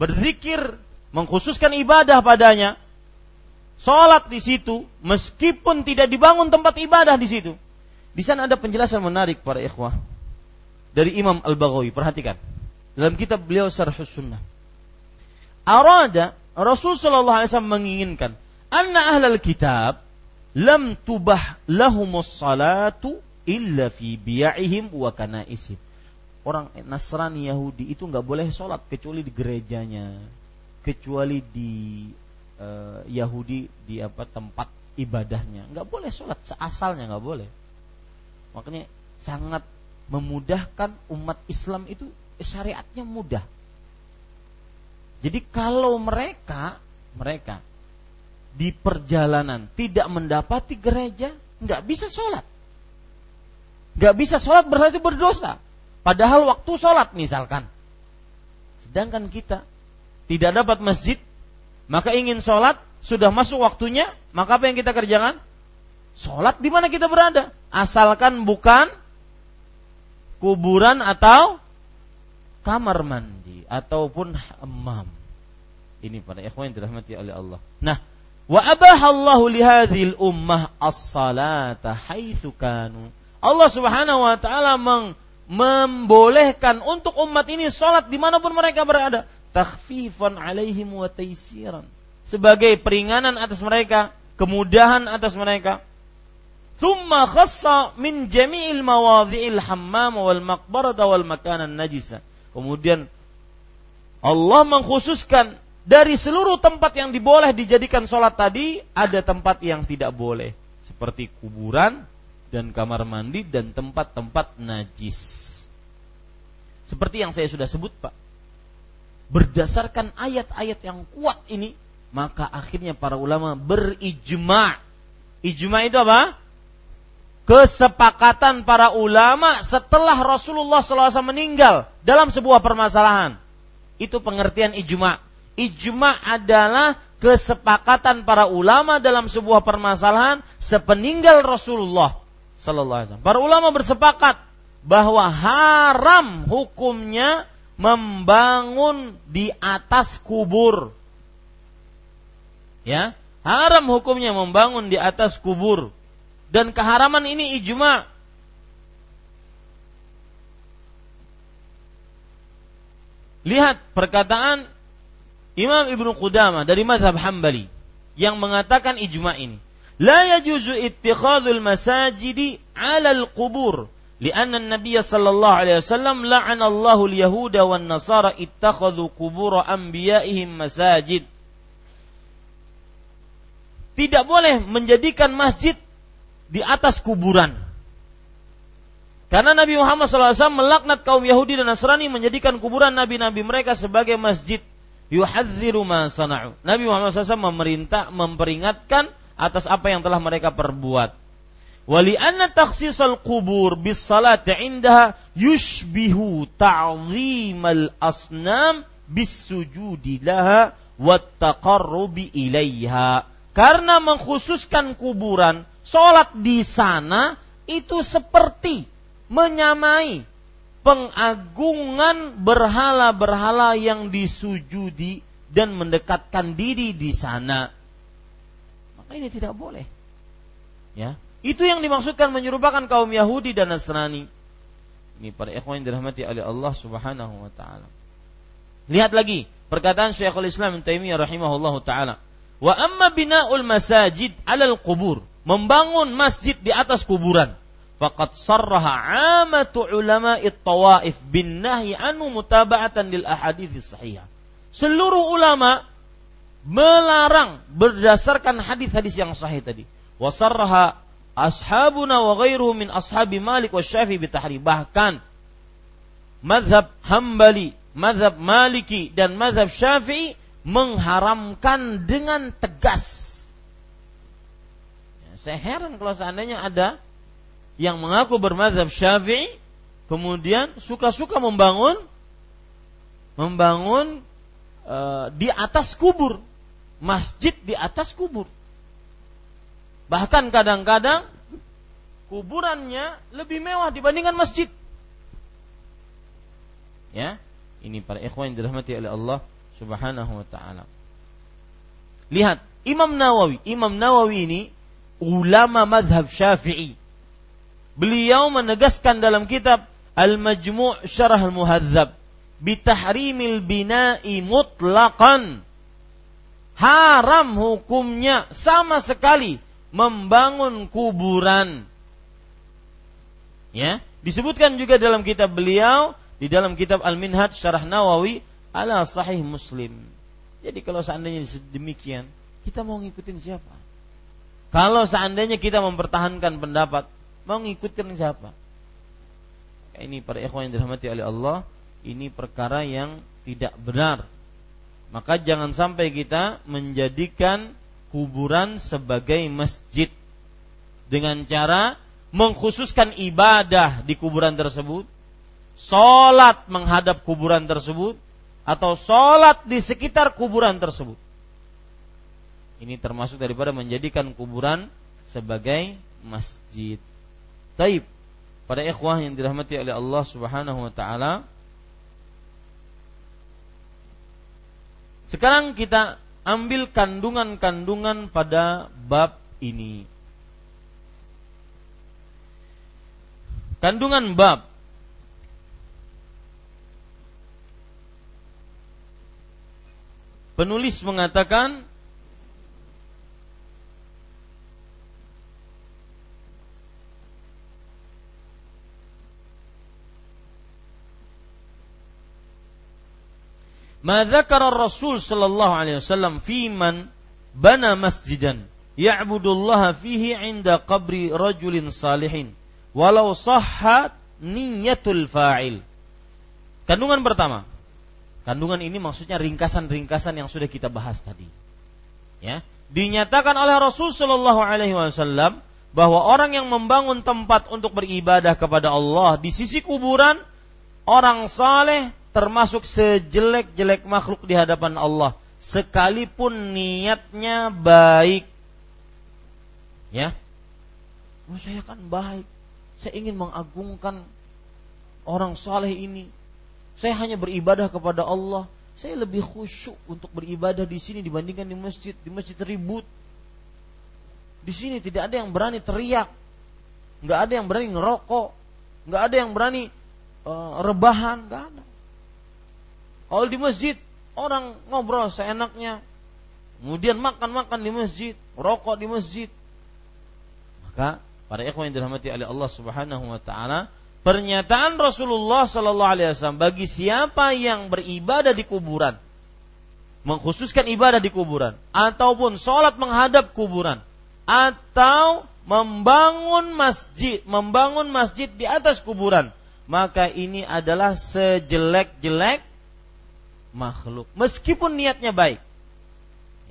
berzikir, mengkhususkan ibadah padanya, sholat di situ, meskipun tidak dibangun tempat ibadah di situ, di sana ada penjelasan menarik para ikhwah dari Imam Al-Baghawi. Perhatikan. Dalam kitab beliau Syarh Sunnah. Arada Rasul sallallahu alaihi wasallam menginginkan anna ahlal kitab lam tubah lahumus salatu illa fi bi'ihim wa kanaisim. Orang Nasrani Yahudi itu nggak boleh sholat kecuali di gerejanya, kecuali di uh, Yahudi di apa tempat ibadahnya. Nggak boleh sholat seasalnya nggak boleh. Makanya sangat memudahkan umat Islam itu syariatnya mudah. Jadi kalau mereka mereka di perjalanan tidak mendapati gereja, nggak bisa sholat. Gak bisa sholat berarti berdosa. Padahal waktu sholat misalkan. Sedangkan kita tidak dapat masjid, maka ingin sholat, sudah masuk waktunya, maka apa yang kita kerjakan? Sholat di mana kita berada. Asalkan bukan kuburan atau kamar mandi ataupun hammam. Ini para ikhwan yang dirahmati oleh Allah. Nah, wa abahallahu lihadhil ummah as-salata haitsu kanu. Allah Subhanahu wa taala meng membolehkan untuk umat ini sholat di mana pun mereka berada. Takhfifan alaihim wa taisiran. Sebagai peringanan atas mereka kemudahan atas mereka. Thumma khassa min jami'il mawadhi'il hammam wal maqbarata wal makanan najisa. Kemudian Allah mengkhususkan dari seluruh tempat yang diboleh dijadikan sholat tadi ada tempat yang tidak boleh. Seperti kuburan dan kamar mandi dan tempat-tempat najis. Seperti yang saya sudah sebut, Pak. Berdasarkan ayat-ayat yang kuat ini, maka akhirnya para ulama berijma. Ijma itu apa? Kesepakatan para ulama setelah Rasulullah SAW meninggal dalam sebuah permasalahan. Itu pengertian ijma. Ijma adalah kesepakatan para ulama dalam sebuah permasalahan sepeninggal Rasulullah sallallahu alaihi wasallam. Para ulama bersepakat bahwa haram hukumnya membangun di atas kubur. Ya, haram hukumnya membangun di atas kubur. Dan keharaman ini ijma. Lihat perkataan Imam Ibnu Qudamah dari mazhab Hambali yang mengatakan ijma ini. لا يجوز اتخاذ المساجد على القبور لأن النبي صلى الله عليه وسلم لعن الله اليهود والنصارى اتخذوا قبور أنبيائهم مساجد tidak boleh menjadikan masjid di atas kuburan. Karena Nabi Muhammad SAW melaknat kaum Yahudi dan Nasrani menjadikan kuburan nabi-nabi mereka sebagai masjid. Yuhadziru ma sana'u. Nabi Muhammad SAW memerintah, memperingatkan atas apa yang telah mereka perbuat. Wali anna takhsisal kubur bis salati indaha yushbihu ta'zimal asnam bis sujudi laha wat taqarrubi ilaiha. Karena mengkhususkan kuburan, sholat di sana itu seperti menyamai pengagungan berhala-berhala yang disujudi dan mendekatkan diri di sana maka ini tidak boleh. Ya, itu yang dimaksudkan menyerupakan kaum Yahudi dan Nasrani. Ini para ikhwan yang dirahmati oleh Allah Subhanahu wa taala. Lihat lagi perkataan Syekhul Islam Ibnu Taimiyah rahimahullahu taala. Wa amma bina'ul masajid 'alal qubur, membangun masjid di atas kuburan. Faqad sarraha 'amatu ulama'i tawaif bin nahyi anu mutaba'atan lil ahadits sahihah. Seluruh ulama melarang berdasarkan hadis-hadis yang sahih tadi. Wasarraha ashabuna wa ghairuhu min ashabi Malik wa Syafi'i bitahri. Bahkan mazhab Hambali, mazhab Maliki dan mazhab Syafi'i mengharamkan dengan tegas. Ya, saya heran kalau seandainya ada yang mengaku bermazhab Syafi'i kemudian suka-suka membangun membangun uh, di atas kubur masjid di atas kubur. Bahkan kadang-kadang kuburannya lebih mewah dibandingkan masjid. Ya, ini para ikhwan yang dirahmati oleh Allah Subhanahu wa taala. Lihat, Imam Nawawi, Imam Nawawi ini ulama mazhab Syafi'i. Beliau menegaskan dalam kitab Al-Majmu' Syarah Al-Muhadzab bitahrimil bina'i mutlaqan haram hukumnya sama sekali membangun kuburan. Ya, disebutkan juga dalam kitab beliau di dalam kitab Al-Minhaj Syarah Nawawi ala Sahih Muslim. Jadi kalau seandainya demikian, kita mau ngikutin siapa? Kalau seandainya kita mempertahankan pendapat, mau ngikutin siapa? Ini para ikhwan yang dirahmati oleh Allah, ini perkara yang tidak benar maka jangan sampai kita menjadikan kuburan sebagai masjid dengan cara mengkhususkan ibadah di kuburan tersebut, sholat menghadap kuburan tersebut, atau sholat di sekitar kuburan tersebut. Ini termasuk daripada menjadikan kuburan sebagai masjid. Taib. Pada ikhwah yang dirahmati oleh Allah Subhanahu wa taala. Sekarang kita ambil kandungan-kandungan pada bab ini. Kandungan bab Penulis mengatakan Madzakara Rasul sallallahu alaihi wasallam fiman bana masjidan ya'budullaha fihi 'inda qabri rajulin salihin walau sahhat niyatul fa'il. Kandungan pertama. Kandungan ini maksudnya ringkasan-ringkasan yang sudah kita bahas tadi. Ya, dinyatakan oleh Rasul sallallahu alaihi wasallam bahwa orang yang membangun tempat untuk beribadah kepada Allah di sisi kuburan orang saleh termasuk sejelek-jelek makhluk di hadapan Allah, sekalipun niatnya baik. Ya, oh, saya kan baik, saya ingin mengagungkan orang saleh ini, saya hanya beribadah kepada Allah. Saya lebih khusyuk untuk beribadah di sini dibandingkan di masjid. Di masjid ribut. Di sini tidak ada yang berani teriak. Nggak ada yang berani ngerokok. Nggak ada yang berani uh, rebahan. Nggak ada. Kalau di masjid orang ngobrol seenaknya. Kemudian makan-makan di masjid, rokok di masjid. Maka para ikhwan yang dirahmati oleh Allah Subhanahu wa taala, pernyataan Rasulullah Sallallahu Alaihi Wasallam bagi siapa yang beribadah di kuburan, mengkhususkan ibadah di kuburan, ataupun sholat menghadap kuburan, atau membangun masjid, membangun masjid di atas kuburan, maka ini adalah sejelek-jelek makhluk, meskipun niatnya baik.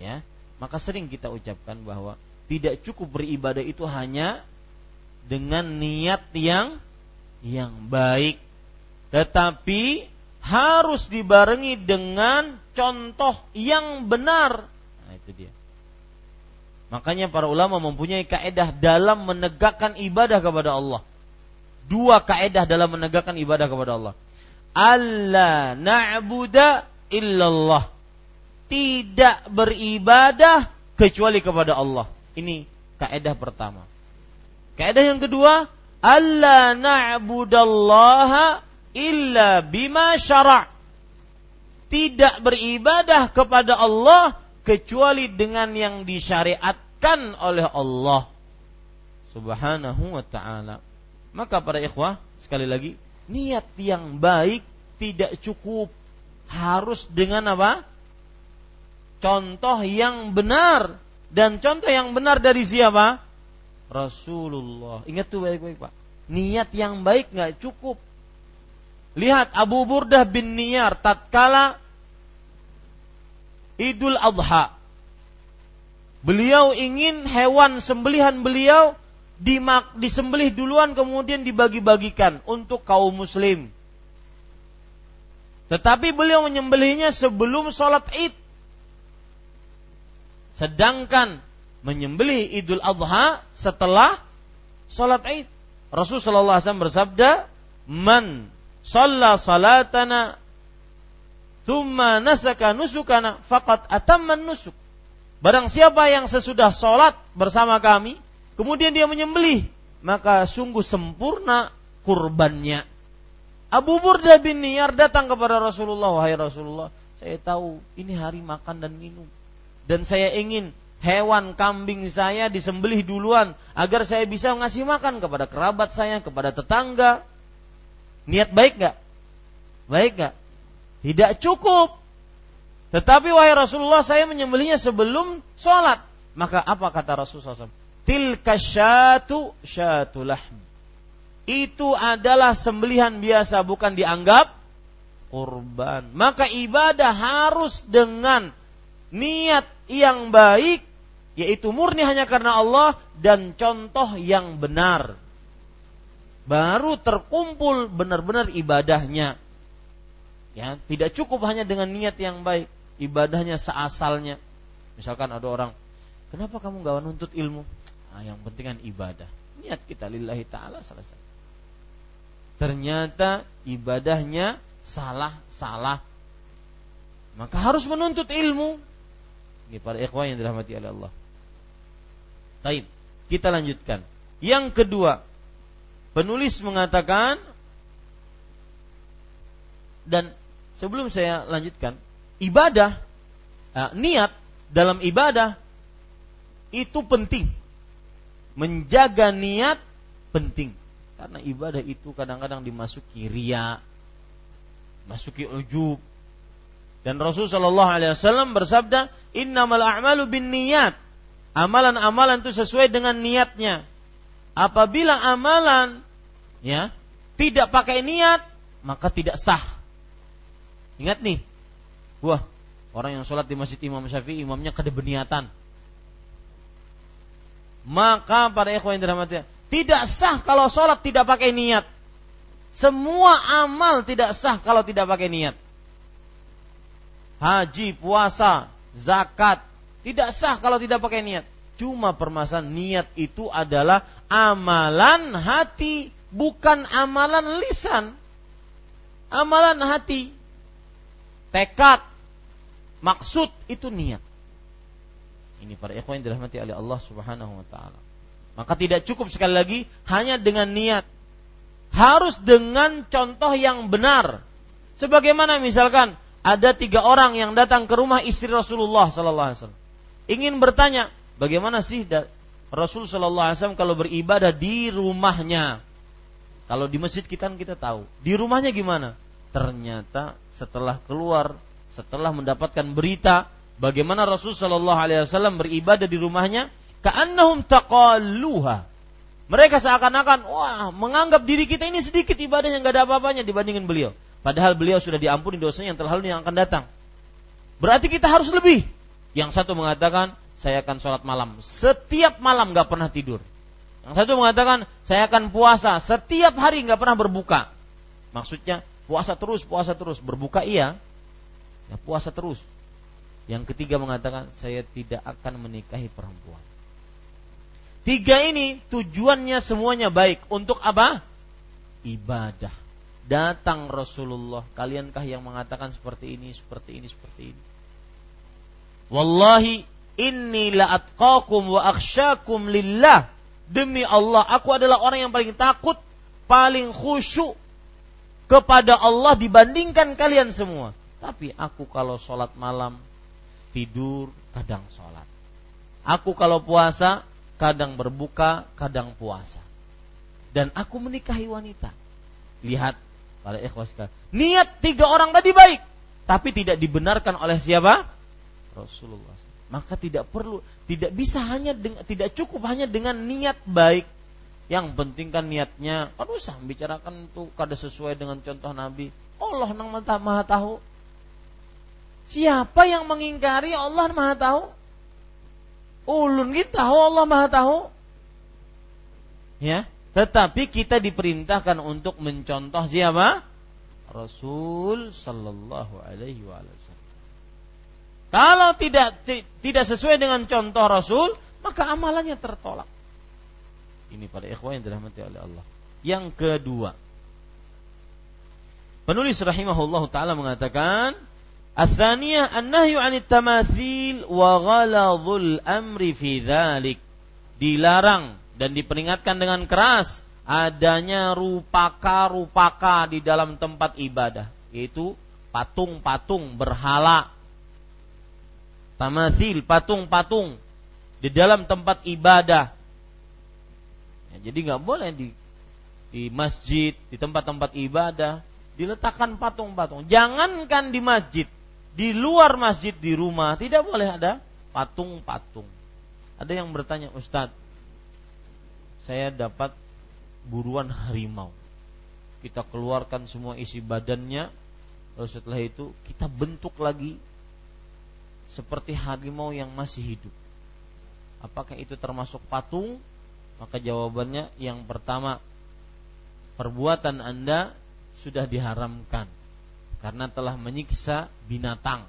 Ya, maka sering kita ucapkan bahwa tidak cukup beribadah itu hanya dengan niat yang yang baik. Tetapi harus dibarengi dengan contoh yang benar. Nah itu dia. Makanya para ulama mempunyai kaedah dalam menegakkan ibadah kepada Allah. Dua kaedah dalam menegakkan ibadah kepada Allah. Allah na'buda illallah. Tidak beribadah kecuali kepada Allah. Ini kaedah pertama. Kaedah yang kedua alla na'budallaha illa bima syara' tidak beribadah kepada Allah kecuali dengan yang disyariatkan oleh Allah. Subhanahu wa ta'ala. Maka para ikhwah sekali lagi niat yang baik tidak cukup harus dengan apa contoh yang benar dan contoh yang benar dari siapa Rasulullah. Ingat tuh baik-baik Pak. Niat yang baik nggak cukup. Lihat Abu Burdah bin Niyar tatkala Idul Adha. Beliau ingin hewan sembelihan beliau disembelih duluan kemudian dibagi-bagikan untuk kaum muslim. Tetapi beliau menyembelihnya sebelum sholat id. Sedangkan menyembelih Idul Adha setelah salat Id. Rasul sallallahu alaihi wasallam bersabda, "Man shalla salatana thumma nasaka nusukana faqad atamman nusuk." Barang siapa yang sesudah salat bersama kami, kemudian dia menyembelih, maka sungguh sempurna kurbannya. Abu Burda bin Niyar datang kepada Rasulullah, wahai Rasulullah, saya tahu ini hari makan dan minum dan saya ingin hewan kambing saya disembelih duluan agar saya bisa ngasih makan kepada kerabat saya, kepada tetangga. Niat baik nggak? Baik nggak? Tidak cukup. Tetapi wahai Rasulullah saya menyembelihnya sebelum sholat. Maka apa kata Rasulullah SAW? Tilka syatu syatulah. Itu adalah sembelihan biasa bukan dianggap kurban. Maka ibadah harus dengan niat yang baik yaitu murni hanya karena Allah dan contoh yang benar. baru terkumpul benar-benar ibadahnya. Ya, tidak cukup hanya dengan niat yang baik, ibadahnya seasalnya. Misalkan ada orang, kenapa kamu gak menuntut ilmu? Nah, yang penting kan ibadah. Niat kita lillahi ta'ala selesai. Ternyata ibadahnya salah-salah. Maka harus menuntut ilmu. Ini para ikhwan yang dirahmati oleh Allah. Taib. Kita lanjutkan. Yang kedua, penulis mengatakan dan sebelum saya lanjutkan, ibadah, uh, niat dalam ibadah itu penting. Menjaga niat penting. Karena ibadah itu kadang-kadang dimasuki ria, masuki ujub. Dan Rasul Shallallahu Alaihi Wasallam bersabda, Innamal a'malu bin niat. Amalan-amalan itu sesuai dengan niatnya. Apabila amalan ya tidak pakai niat, maka tidak sah. Ingat nih, wah orang yang sholat di masjid Imam Syafi'i imamnya kedebeniatan. Maka pada ikhwan yang dirahmati tidak sah kalau sholat tidak pakai niat. Semua amal tidak sah kalau tidak pakai niat. Haji, puasa, zakat tidak sah kalau tidak pakai niat. Cuma permasalahan niat itu adalah amalan hati, bukan amalan lisan. Amalan hati. Tekad, maksud itu niat. Ini para ikhwan dirahmati oleh Allah Subhanahu wa taala. Maka tidak cukup sekali lagi hanya dengan niat. Harus dengan contoh yang benar. Sebagaimana misalkan ada tiga orang yang datang ke rumah istri Rasulullah Sallallahu Alaihi Wasallam, ingin bertanya, bagaimana sih Rasul Sallallahu Alaihi Wasallam kalau beribadah di rumahnya? Kalau di masjid kita kan kita tahu, di rumahnya gimana? Ternyata setelah keluar, setelah mendapatkan berita bagaimana Rasul Sallallahu Alaihi Wasallam beribadah di rumahnya, Ka'annahum taqalluha. Mereka seakan-akan wah menganggap diri kita ini sedikit ibadah yang gak ada apa-apanya dibandingin beliau. Padahal beliau sudah diampuni dosanya yang terlalu yang akan datang. Berarti kita harus lebih. Yang satu mengatakan saya akan sholat malam setiap malam gak pernah tidur. Yang satu mengatakan saya akan puasa setiap hari gak pernah berbuka. Maksudnya puasa terus, puasa terus, berbuka iya, ya puasa terus. Yang ketiga mengatakan saya tidak akan menikahi perempuan. Tiga ini tujuannya semuanya baik. Untuk apa? Ibadah. Datang Rasulullah. Kaliankah yang mengatakan seperti ini, seperti ini, seperti ini? Wallahi inni la atqakum wa akhsyakum lillah. Demi Allah, aku adalah orang yang paling takut, paling khusyuk kepada Allah dibandingkan kalian semua. Tapi aku kalau sholat malam, tidur, kadang sholat. Aku kalau puasa, kadang berbuka, kadang puasa. Dan aku menikahi wanita. Lihat para ikhwas Niat tiga orang tadi baik, tapi tidak dibenarkan oleh siapa? Rasulullah. Maka tidak perlu, tidak bisa hanya dengan, tidak cukup hanya dengan niat baik. Yang penting kan niatnya, aduh usah bicarakan tuh kada sesuai dengan contoh Nabi. Allah nang maha tahu. Siapa yang mengingkari Allah maha tahu? Ulun kita tahu Allah Maha tahu. Ya, tetapi kita diperintahkan untuk mencontoh siapa? Rasul sallallahu alaihi wasallam. Kalau tidak tidak sesuai dengan contoh Rasul, maka amalannya tertolak. Ini pada ikhwan yang dirahmati oleh Allah. Yang kedua, penulis rahimahullah taala mengatakan, Asaniyah an-nahyu 'anit tamathil wa ghaladhul amri fi dzalik. Dilarang dan diperingatkan dengan keras adanya rupaka-rupaka di dalam tempat ibadah, yaitu patung-patung berhala. Tamathil, patung-patung di dalam tempat ibadah. Ya, jadi nggak boleh di di masjid, di tempat-tempat ibadah diletakkan patung-patung. Jangankan di masjid, di luar masjid di rumah tidak boleh ada patung-patung. Ada yang bertanya, Ustadz, saya dapat buruan harimau. Kita keluarkan semua isi badannya, lalu setelah itu kita bentuk lagi seperti harimau yang masih hidup. Apakah itu termasuk patung? Maka jawabannya yang pertama perbuatan Anda sudah diharamkan karena telah menyiksa binatang.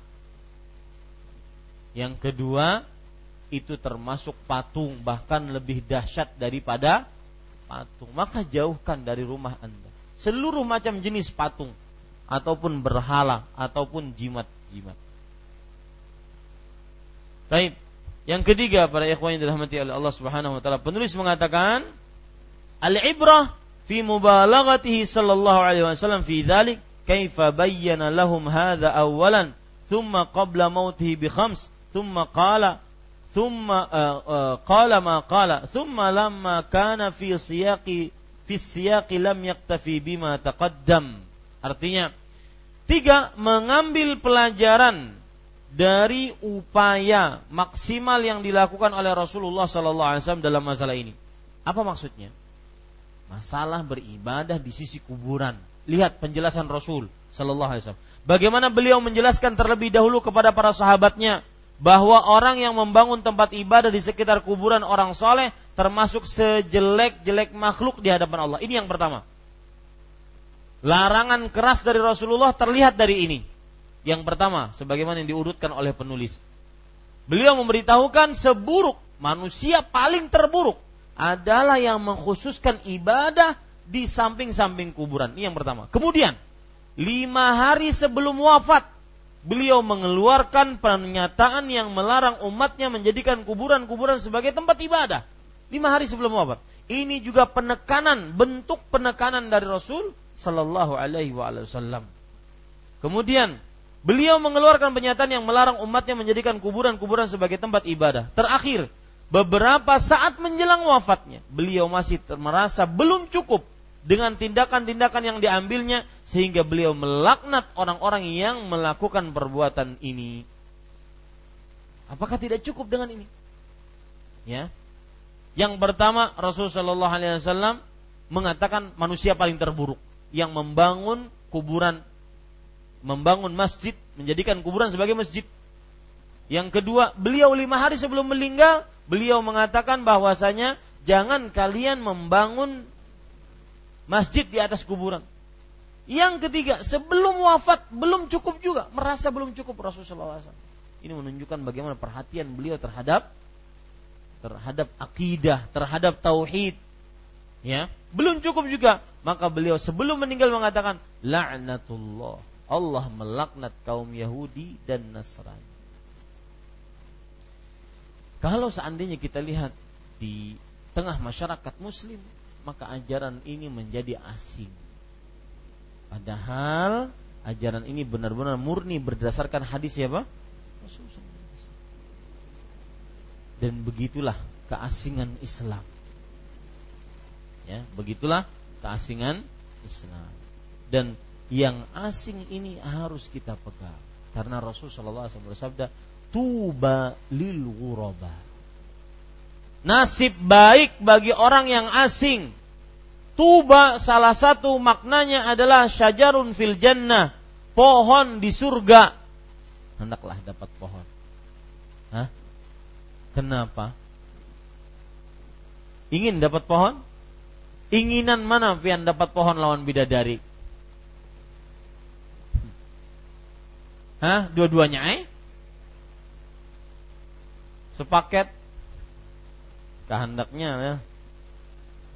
Yang kedua, itu termasuk patung bahkan lebih dahsyat daripada patung. Maka jauhkan dari rumah Anda seluruh macam jenis patung ataupun berhala ataupun jimat-jimat. Baik. Yang ketiga para ikhwan yang dirahmati oleh Allah Subhanahu wa taala, penulis mengatakan al-ibrah fi mubalaghatihi sallallahu alaihi wasallam fi dzalik kaifa bayyana lahum hadza awwalan thumma qabla mautihi bi khams thumma qala thumma uh, uh, qala ma qala thumma lamma kana fi siyaqi fi siyaqi lam yaktafi artinya tiga mengambil pelajaran dari upaya maksimal yang dilakukan oleh Rasulullah sallallahu alaihi wasallam dalam masalah ini. Apa maksudnya? Masalah beribadah di sisi kuburan. Lihat penjelasan Rasul sallallahu alaihi wasallam. Bagaimana beliau menjelaskan terlebih dahulu kepada para sahabatnya bahwa orang yang membangun tempat ibadah di sekitar kuburan orang soleh termasuk sejelek-jelek makhluk di hadapan Allah. Ini yang pertama. Larangan keras dari Rasulullah terlihat dari ini. Yang pertama, sebagaimana yang diurutkan oleh penulis. Beliau memberitahukan seburuk manusia paling terburuk adalah yang mengkhususkan ibadah di samping-samping kuburan. Ini yang pertama. Kemudian, lima hari sebelum wafat, beliau mengeluarkan pernyataan yang melarang umatnya menjadikan kuburan-kuburan sebagai tempat ibadah. Lima hari sebelum wafat. Ini juga penekanan, bentuk penekanan dari Rasul Sallallahu Alaihi Wasallam. Kemudian, beliau mengeluarkan pernyataan yang melarang umatnya menjadikan kuburan-kuburan sebagai tempat ibadah. Terakhir, beberapa saat menjelang wafatnya, beliau masih merasa belum cukup dengan tindakan-tindakan yang diambilnya sehingga beliau melaknat orang-orang yang melakukan perbuatan ini. Apakah tidak cukup dengan ini? Ya. Yang pertama Rasulullah Shallallahu Alaihi Wasallam mengatakan manusia paling terburuk yang membangun kuburan, membangun masjid, menjadikan kuburan sebagai masjid. Yang kedua, beliau lima hari sebelum meninggal beliau mengatakan bahwasanya jangan kalian membangun masjid di atas kuburan. Yang ketiga, sebelum wafat belum cukup juga, merasa belum cukup Rasulullah SAW. Ini menunjukkan bagaimana perhatian beliau terhadap terhadap akidah, terhadap tauhid. Ya, belum cukup juga, maka beliau sebelum meninggal mengatakan laknatullah. Allah melaknat kaum Yahudi dan Nasrani. Kalau seandainya kita lihat di tengah masyarakat muslim, maka ajaran ini menjadi asing. Padahal ajaran ini benar-benar murni berdasarkan hadis ya Pak? Dan begitulah keasingan Islam. Ya, begitulah keasingan Islam. Dan yang asing ini harus kita pegang karena Rasulullah SAW bersabda tuba lil ghuraba. Nasib baik bagi orang yang asing. Tuba salah satu maknanya adalah syajarun fil jannah, pohon di surga. Hendaklah dapat pohon. Hah? Kenapa? Ingin dapat pohon? Inginan mana pian dapat pohon lawan bidadari? Hah? Dua-duanya eh? sepaket kehendaknya ya.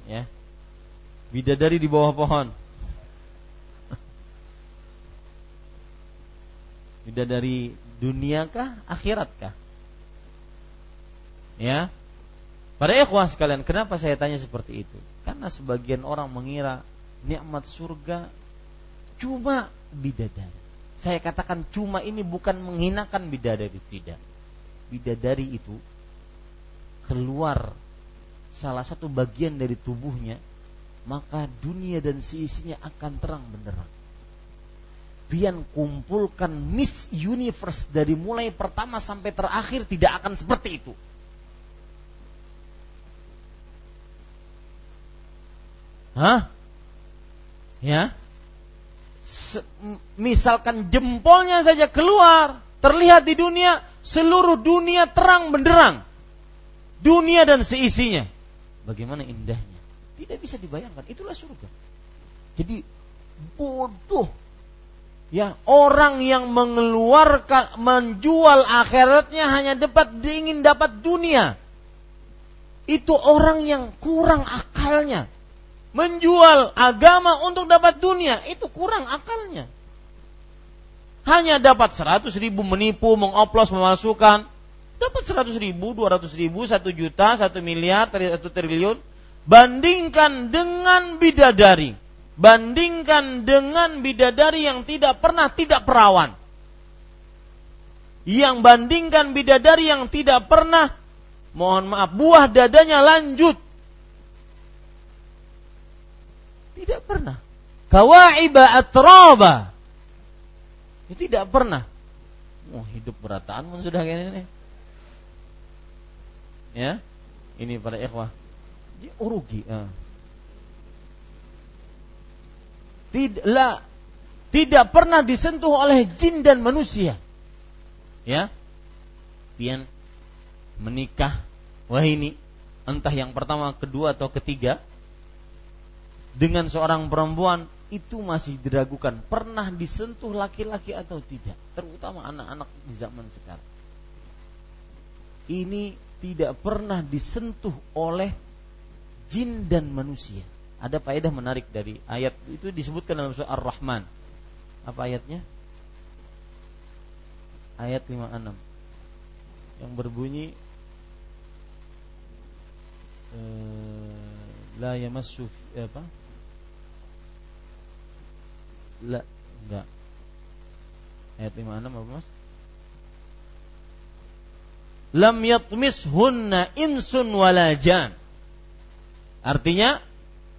ya. Bidadari di bawah pohon. Bidadari duniakah, akhiratkah? Ya. Para ikhwah sekalian, kenapa saya tanya seperti itu? Karena sebagian orang mengira nikmat surga cuma bidadari. Saya katakan cuma ini bukan menghinakan bidadari, tidak bidadari itu keluar salah satu bagian dari tubuhnya, maka dunia dan seisinya akan terang benderang. Pian kumpulkan Miss Universe dari mulai pertama sampai terakhir tidak akan seperti itu. Hah? Ya? misalkan jempolnya saja keluar, terlihat di dunia, seluruh dunia terang benderang. Dunia dan seisinya. Bagaimana indahnya. Tidak bisa dibayangkan. Itulah surga. Jadi bodoh ya orang yang mengeluarkan menjual akhiratnya hanya dapat ingin dapat dunia itu orang yang kurang akalnya menjual agama untuk dapat dunia itu kurang akalnya hanya dapat 100 ribu menipu mengoplos memasukkan dapat 100 ribu 200 ribu 1 juta 1 miliar 1 triliun bandingkan dengan bidadari bandingkan dengan bidadari yang tidak pernah tidak perawan. Yang bandingkan bidadari yang tidak pernah mohon maaf buah dadanya lanjut. Tidak pernah. Kawaiba atraba. Tidak pernah. Oh, hidup berataan pun sudah kayak ini. Ya. Ini para ikhwah. Oh, rugi. Ya. tidaklah tidak pernah disentuh oleh jin dan manusia. Ya. Pian menikah wah ini entah yang pertama, kedua atau ketiga dengan seorang perempuan itu masih diragukan pernah disentuh laki-laki atau tidak, terutama anak-anak di zaman sekarang. Ini tidak pernah disentuh oleh jin dan manusia ada faedah menarik dari ayat itu disebutkan dalam surah Ar-Rahman. Apa ayatnya? Ayat 56. Yang berbunyi eh, la yamassu apa? La enggak. Ayat 56 apa Mas? Lam yatmishunna insun wala jan. Artinya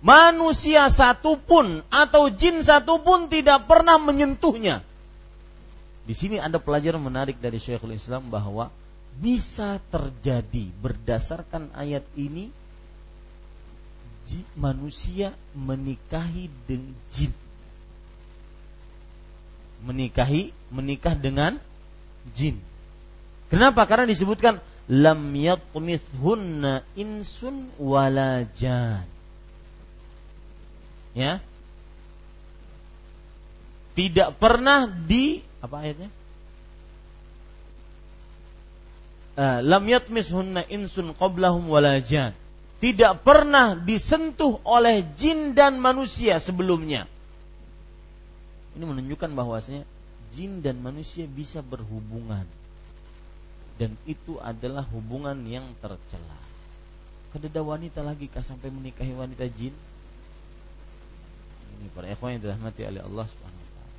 manusia satupun atau jin satupun tidak pernah menyentuhnya. Di sini ada pelajaran menarik dari Syekhul Islam bahwa bisa terjadi berdasarkan ayat ini manusia menikahi dengan jin. Menikahi menikah dengan jin. Kenapa? Karena disebutkan lam yatmithunna insun wala jan. Ya? Tidak pernah di apa ayatnya? Uh, lam yatmishunna insun qablahum wala jan. Tidak pernah disentuh oleh jin dan manusia sebelumnya. Ini menunjukkan bahwasanya jin dan manusia bisa berhubungan dan itu adalah hubungan yang tercela. Kada wanita lagi kah sampai menikahi wanita jin? Ini para ikhwan yang dirahmati oleh Allah Subhanahu wa taala.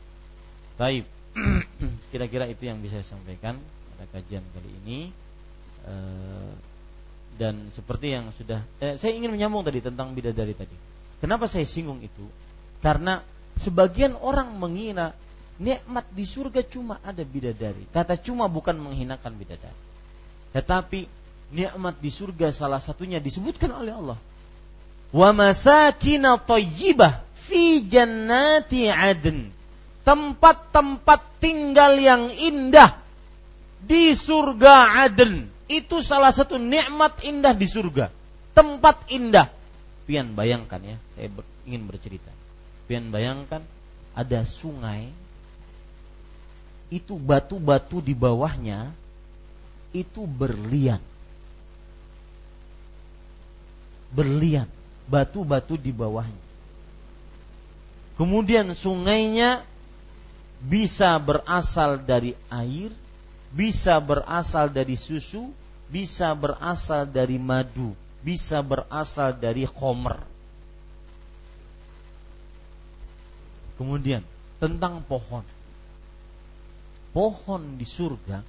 Baik. Kira-kira itu yang bisa saya sampaikan pada kajian kali ini. E, dan seperti yang sudah eh, saya ingin menyambung tadi tentang bidadari tadi. Kenapa saya singgung itu? Karena sebagian orang mengira nikmat di surga cuma ada bidadari. Kata cuma bukan menghinakan bidadari. Tetapi nikmat di surga salah satunya disebutkan oleh Allah. Wa masakina fi jannati adn tempat-tempat tinggal yang indah di surga Aden itu salah satu nikmat indah di surga tempat indah pian bayangkan ya saya ingin bercerita pian bayangkan ada sungai itu batu-batu di bawahnya itu berlian berlian batu-batu di bawahnya Kemudian sungainya bisa berasal dari air, bisa berasal dari susu, bisa berasal dari madu, bisa berasal dari khomer. Kemudian tentang pohon. Pohon di surga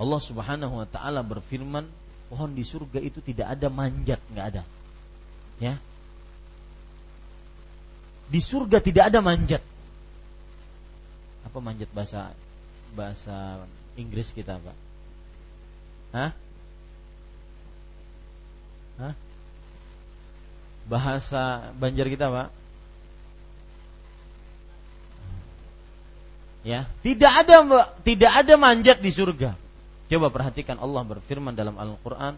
Allah Subhanahu wa taala berfirman, pohon di surga itu tidak ada manjat, nggak ada. Ya, di surga tidak ada manjat. Apa manjat bahasa bahasa Inggris kita, Pak? Hah? Hah? Bahasa Banjar kita, Pak? Ya, tidak ada tidak ada manjat di surga. Coba perhatikan Allah berfirman dalam Al-Qur'an,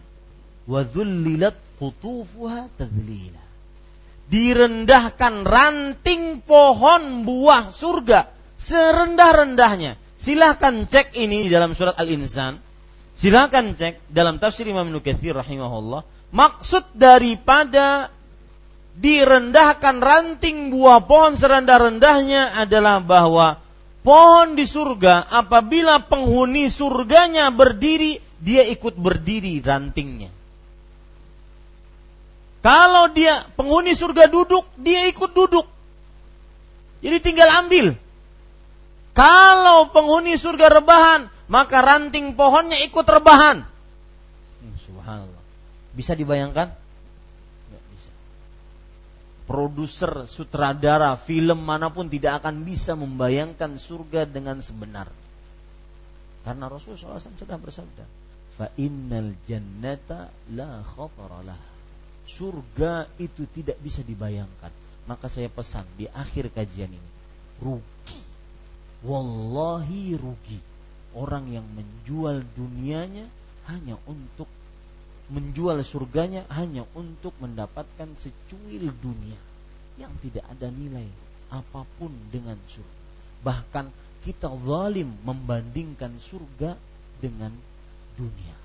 direndahkan ranting pohon buah surga serendah-rendahnya. Silahkan cek ini di dalam surat Al-Insan. Silahkan cek dalam tafsir Imam Nukathir rahimahullah. Maksud daripada direndahkan ranting buah pohon serendah-rendahnya adalah bahwa pohon di surga apabila penghuni surganya berdiri, dia ikut berdiri rantingnya. Kalau dia penghuni surga duduk, dia ikut duduk. Jadi tinggal ambil. Kalau penghuni surga rebahan, maka ranting pohonnya ikut rebahan. Hmm, subhanallah. Bisa dibayangkan? Produser, sutradara, film mana pun tidak akan bisa membayangkan surga dengan sebenar. Karena Rasulullah SAW sudah bersabda, "Fa innal jannata la khatara surga itu tidak bisa dibayangkan. Maka saya pesan di akhir kajian ini, rugi. Wallahi rugi. Orang yang menjual dunianya hanya untuk menjual surganya hanya untuk mendapatkan secuil dunia yang tidak ada nilai apa pun dengan surga. Bahkan kita zalim membandingkan surga dengan dunia.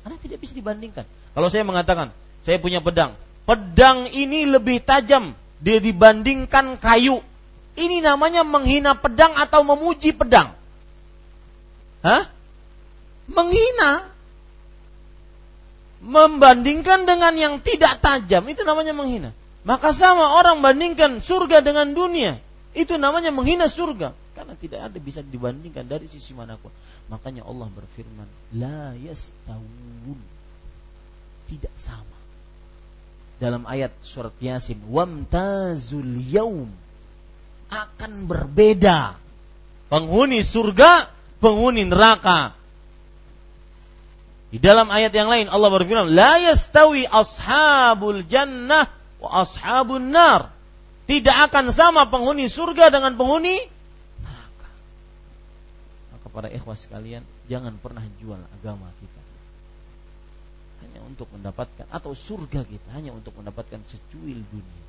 Karena tidak bisa dibandingkan. Kalau saya mengatakan saya punya pedang. Pedang ini lebih tajam dibandingkan kayu. Ini namanya menghina pedang atau memuji pedang. Hah? Menghina. Membandingkan dengan yang tidak tajam itu namanya menghina. Maka sama orang bandingkan surga dengan dunia. Itu namanya menghina surga. Karena tidak ada bisa dibandingkan dari sisi mana pun. Makanya Allah berfirman, La yastawun. Tidak sama dalam ayat surat Yasin, "Wamtazul yaum" akan berbeda penghuni surga, penghuni neraka. Di dalam ayat yang lain Allah berfirman, "La yastawi ashabul jannah wa ashabun nar." Tidak akan sama penghuni surga dengan penghuni neraka. Maka para ikhwas sekalian, jangan pernah jual agama kita hanya untuk mendapatkan atau surga kita hanya untuk mendapatkan secuil dunia.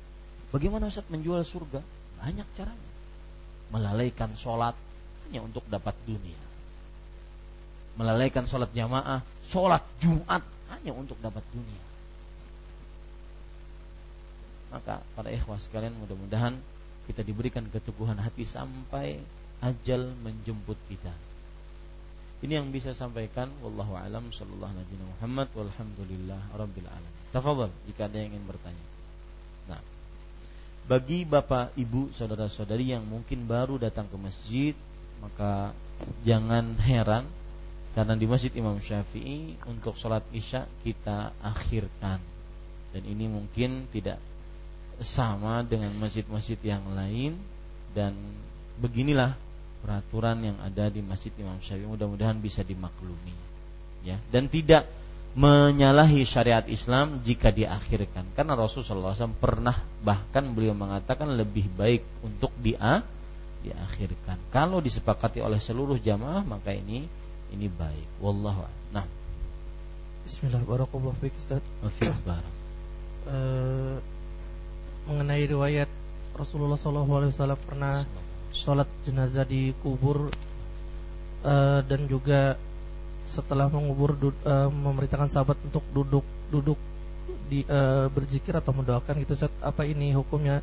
Bagaimana Ustaz menjual surga? Banyak caranya. Melalaikan sholat hanya untuk dapat dunia. Melalaikan sholat jamaah, sholat Jumat hanya untuk dapat dunia. Maka para ikhwas sekalian mudah-mudahan kita diberikan keteguhan hati sampai ajal menjemput kita. Ini yang bisa sampaikan wallahu alam sallallahu alaihi Muhammad walhamdulillah rabbil alamin. Tafadhol jika ada yang ingin bertanya. Nah, bagi Bapak, Ibu, saudara-saudari yang mungkin baru datang ke masjid, maka jangan heran karena di Masjid Imam Syafi'i untuk sholat Isya kita akhirkan. Dan ini mungkin tidak sama dengan masjid-masjid yang lain. Dan beginilah peraturan yang ada di Masjid Imam Syafi'i. Mudah-mudahan bisa dimaklumi. Ya. Dan tidak menyalahi syariat Islam jika diakhirkan. Karena Rasulullah SAW pernah bahkan beliau mengatakan lebih baik untuk dia diakhirkan. Kalau disepakati oleh seluruh jamaah maka ini ini baik. Wallahu nah. Bismillahirrahmanirrahim uh, mengenai riwayat Rasulullah SAW pernah sholat jenazah di kubur uh, dan juga setelah mengubur uh, memerintahkan sahabat untuk duduk duduk di uh, berzikir atau mendoakan gitu Ustaz. Apa ini hukumnya?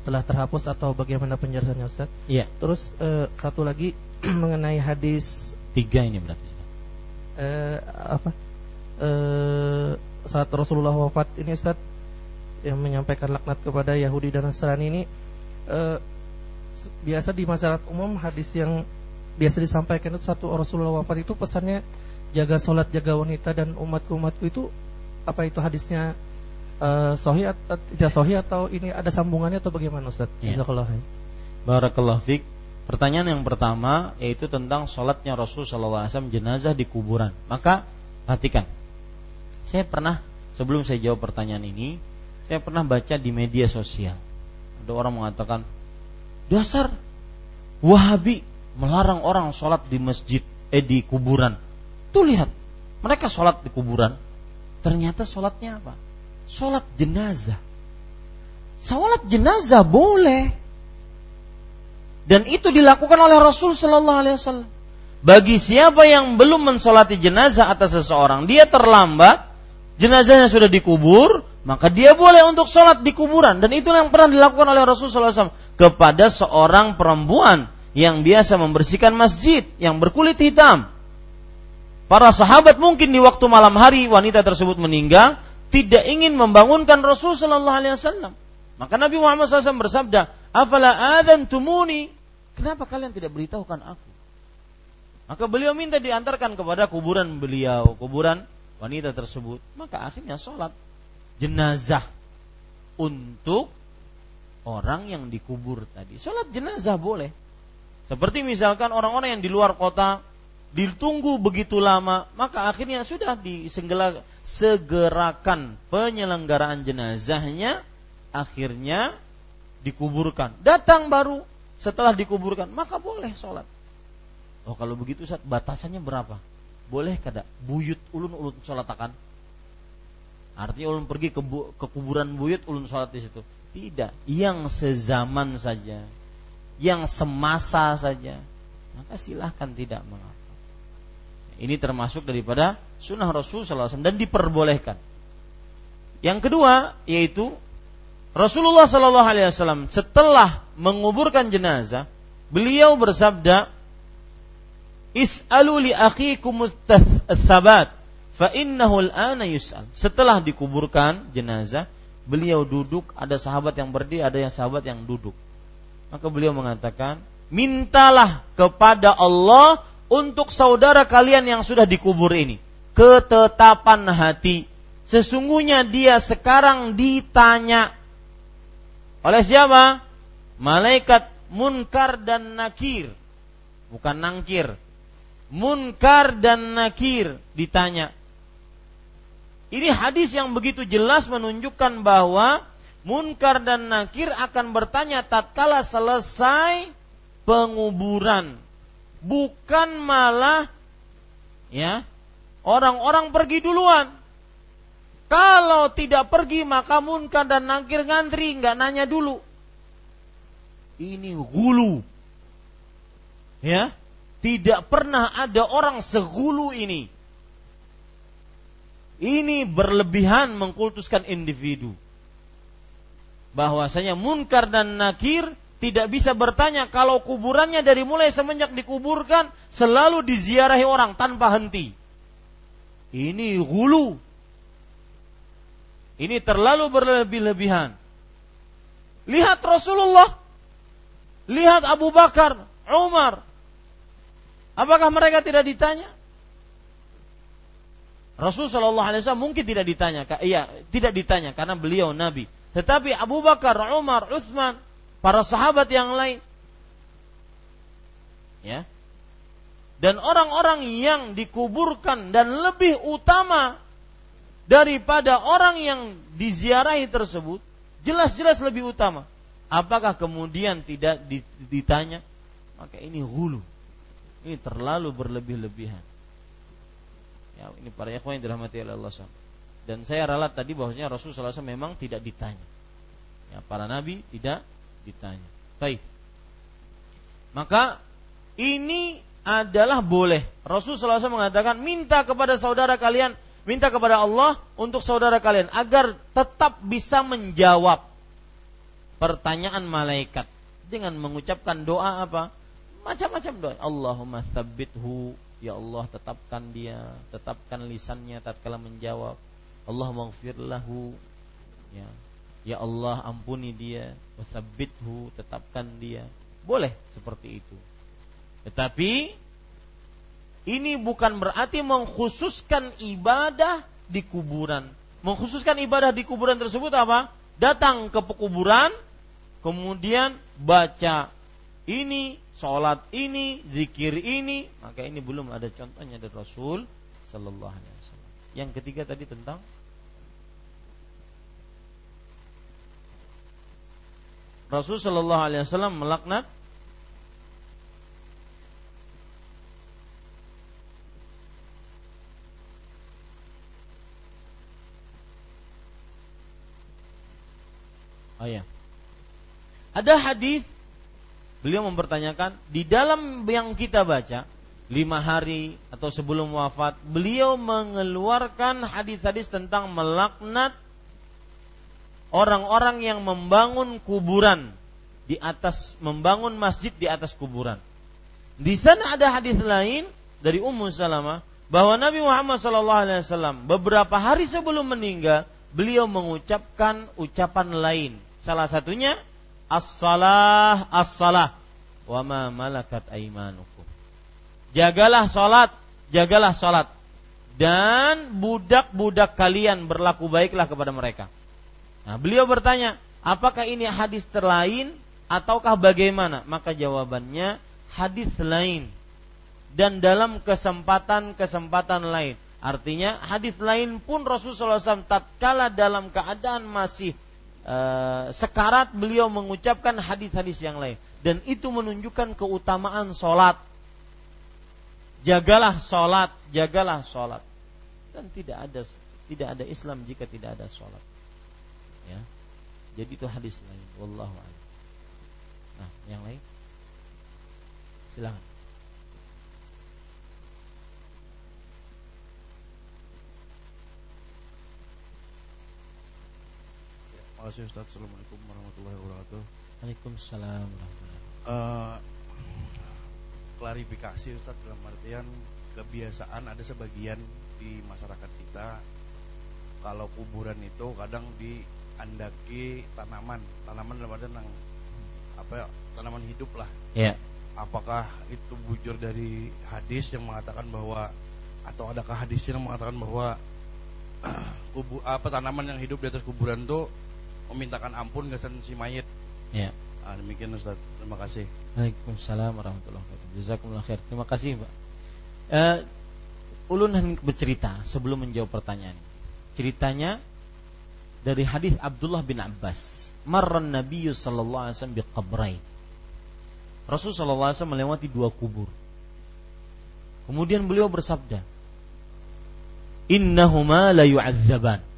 Telah terhapus atau bagaimana penjelasannya Ustaz? Iya. Terus uh, satu lagi mengenai hadis tiga ini berarti. Uh, apa? Uh, saat Rasulullah wafat ini Ustaz yang menyampaikan laknat kepada Yahudi dan Nasrani ini uh, biasa di masyarakat umum hadis yang biasa disampaikan itu satu Rasulullah wafat itu pesannya jaga sholat jaga wanita dan umatku umatku itu apa itu hadisnya uh, sahih atau tidak sahih atau ini ada sambungannya atau bagaimana Ustaz? Ya. Barakallah fiq. Pertanyaan yang pertama yaitu tentang sholatnya Rasul SAW jenazah di kuburan. Maka perhatikan, saya pernah sebelum saya jawab pertanyaan ini, saya pernah baca di media sosial. Ada orang mengatakan Dasar Wahabi melarang orang sholat di masjid, eh di kuburan. Tuh lihat, mereka sholat di kuburan. Ternyata sholatnya apa? Sholat jenazah. Salat jenazah boleh. Dan itu dilakukan oleh Rasul Sallallahu Alaihi Wasallam. Bagi siapa yang belum mensolati jenazah atas seseorang, dia terlambat, jenazahnya sudah dikubur, maka dia boleh untuk sholat di kuburan. Dan itu yang pernah dilakukan oleh Rasul SAW kepada seorang perempuan yang biasa membersihkan masjid, yang berkulit hitam. Para sahabat mungkin di waktu malam hari wanita tersebut meninggal, tidak ingin membangunkan Rasul Sallallahu Alaihi Wasallam. Maka Nabi Muhammad SAW bersabda, "Afala adan tumuni Kenapa kalian tidak beritahukan aku? Maka beliau minta diantarkan kepada kuburan beliau, kuburan wanita tersebut. Maka akhirnya sholat jenazah untuk orang yang dikubur tadi. Sholat jenazah boleh. Seperti misalkan orang-orang yang di luar kota ditunggu begitu lama, maka akhirnya sudah disegerakan penyelenggaraan jenazahnya, akhirnya dikuburkan. Datang baru setelah dikuburkan, maka boleh sholat. Oh kalau begitu saat batasannya berapa? Boleh kada buyut ulun ulun sholat akan? Artinya ulun pergi ke, bu, ke kuburan buyut ulun sholat di situ. Tidak, yang sezaman saja, yang semasa saja, maka silahkan tidak mengapa. Ini termasuk daripada sunnah Rasul SAW dan diperbolehkan. Yang kedua yaitu Rasulullah Shallallahu Alaihi Wasallam setelah menguburkan jenazah, beliau bersabda, "Is'alu li akhikum tsabat, fa innahu al-ana yus'al." Setelah dikuburkan jenazah, beliau duduk, ada sahabat yang berdiri, ada yang sahabat yang duduk. Maka beliau mengatakan, "Mintalah kepada Allah untuk saudara kalian yang sudah dikubur ini ketetapan hati. Sesungguhnya dia sekarang ditanya oleh siapa? Malaikat munkar dan nakir. Bukan nangkir. Munkar dan nakir ditanya. Ini hadis yang begitu jelas menunjukkan bahwa munkar dan nakir akan bertanya tatkala selesai penguburan. Bukan malah ya orang-orang pergi duluan. Kalau tidak pergi maka munkar dan nakir ngantri, nggak nanya dulu. Ini gulu. Ya, tidak pernah ada orang segulu ini. Ini berlebihan mengkultuskan individu. Bahwasanya munkar dan nakir tidak bisa bertanya kalau kuburannya dari mulai semenjak dikuburkan selalu diziarahi orang tanpa henti. Ini gulu, ini terlalu berlebih-lebihan. Lihat Rasulullah. Lihat Abu Bakar, Umar. Apakah mereka tidak ditanya? Rasul Shallallahu Alaihi Wasallam mungkin tidak ditanya, iya tidak ditanya karena beliau Nabi. Tetapi Abu Bakar, Umar, Utsman, para sahabat yang lain, ya, dan orang-orang yang dikuburkan dan lebih utama daripada orang yang diziarahi tersebut jelas-jelas lebih utama. Apakah kemudian tidak ditanya? Maka ini hulu. Ini terlalu berlebih-lebihan. Ya, ini para ikhwan yang dirahmati oleh Allah SWT. Dan saya ralat tadi bahwasanya Rasulullah SAW memang tidak ditanya. Ya, para nabi tidak ditanya. Baik. Maka ini adalah boleh. Rasulullah SAW mengatakan minta kepada saudara kalian minta kepada Allah untuk saudara kalian agar tetap bisa menjawab pertanyaan malaikat dengan mengucapkan doa apa? Macam-macam doa. Allahumma tsabbithu, ya Allah tetapkan dia, tetapkan lisannya tatkala menjawab. Allah maghfir lahu, ya. Ya Allah ampuni dia, wasabbithu, tetapkan dia. Boleh seperti itu. Tetapi ini bukan berarti mengkhususkan ibadah di kuburan. Mengkhususkan ibadah di kuburan tersebut apa? Datang ke pekuburan, kemudian baca ini, sholat ini, zikir ini, maka ini belum ada contohnya dari Rasul Sallallahu Alaihi Wasallam. Yang ketiga tadi tentang Rasul Sallallahu Alaihi Wasallam melaknat Oh ya. Ada hadis beliau mempertanyakan di dalam yang kita baca lima hari atau sebelum wafat beliau mengeluarkan hadis-hadis tentang melaknat orang-orang yang membangun kuburan di atas membangun masjid di atas kuburan. Di sana ada hadis lain dari Ummu Salamah bahwa Nabi Muhammad SAW beberapa hari sebelum meninggal beliau mengucapkan ucapan lain. Salah satunya as-salah as-salah wa ma malakat aimanukum. Jagalah salat, jagalah salat dan budak-budak kalian berlaku baiklah kepada mereka. Nah, beliau bertanya, apakah ini hadis terlain ataukah bagaimana? Maka jawabannya hadis lain dan dalam kesempatan-kesempatan lain. Artinya hadis lain pun Rasulullah SAW tatkala dalam keadaan masih e, sekarat beliau mengucapkan hadis-hadis yang lain dan itu menunjukkan keutamaan sholat. Jagalah sholat, jagalah sholat dan tidak ada tidak ada Islam jika tidak ada sholat. Ya, jadi itu hadis lain. Wallahu a'lam. Nah, yang lain silakan. Kasih Ustaz. Assalamualaikum warahmatullahi wabarakatuh. Waalaikumsalam uh, klarifikasi Ustaz dalam artian kebiasaan ada sebagian di masyarakat kita kalau kuburan itu kadang diandaki tanaman, tanaman dalam artian yang apa ya, tanaman hidup lah. Iya. Apakah itu bujur dari hadis yang mengatakan bahwa atau adakah hadis yang mengatakan bahwa kubu apa tanaman yang hidup di atas kuburan itu memintakan ampun kesan si mayit. Ya. Ah, demikian Ustaz. Terima kasih. Waalaikumsalam warahmatullahi wabarakatuh. Jazakumullah khair. Terima kasih, Pak. Uh, ulun bercerita sebelum menjawab pertanyaan. Ceritanya dari hadis Abdullah bin Abbas. Marran Nabi sallallahu alaihi wasallam biqabrain. Rasul sallallahu alaihi wasallam melewati dua kubur. Kemudian beliau bersabda, "Innahuma la yu'adzaban."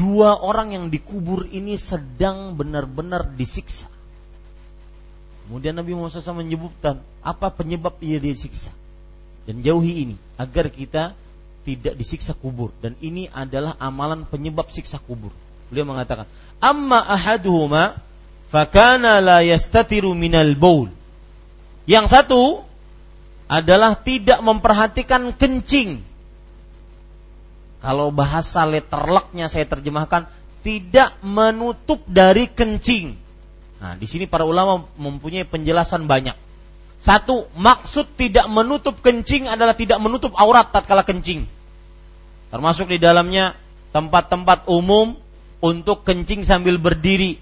Dua orang yang dikubur ini sedang benar-benar disiksa. Kemudian Nabi Muhammad SAW menyebutkan apa penyebab ia disiksa dan jauhi ini agar kita tidak disiksa kubur dan ini adalah amalan penyebab siksa kubur. Beliau mengatakan, "Amma ahaduhuma fakana la yastatiru minal baul." Yang satu adalah tidak memperhatikan kencing kalau bahasa letterlocknya saya terjemahkan tidak menutup dari kencing. Nah, di sini para ulama mempunyai penjelasan banyak. Satu, maksud tidak menutup kencing adalah tidak menutup aurat tatkala kencing. Termasuk di dalamnya tempat-tempat umum untuk kencing sambil berdiri.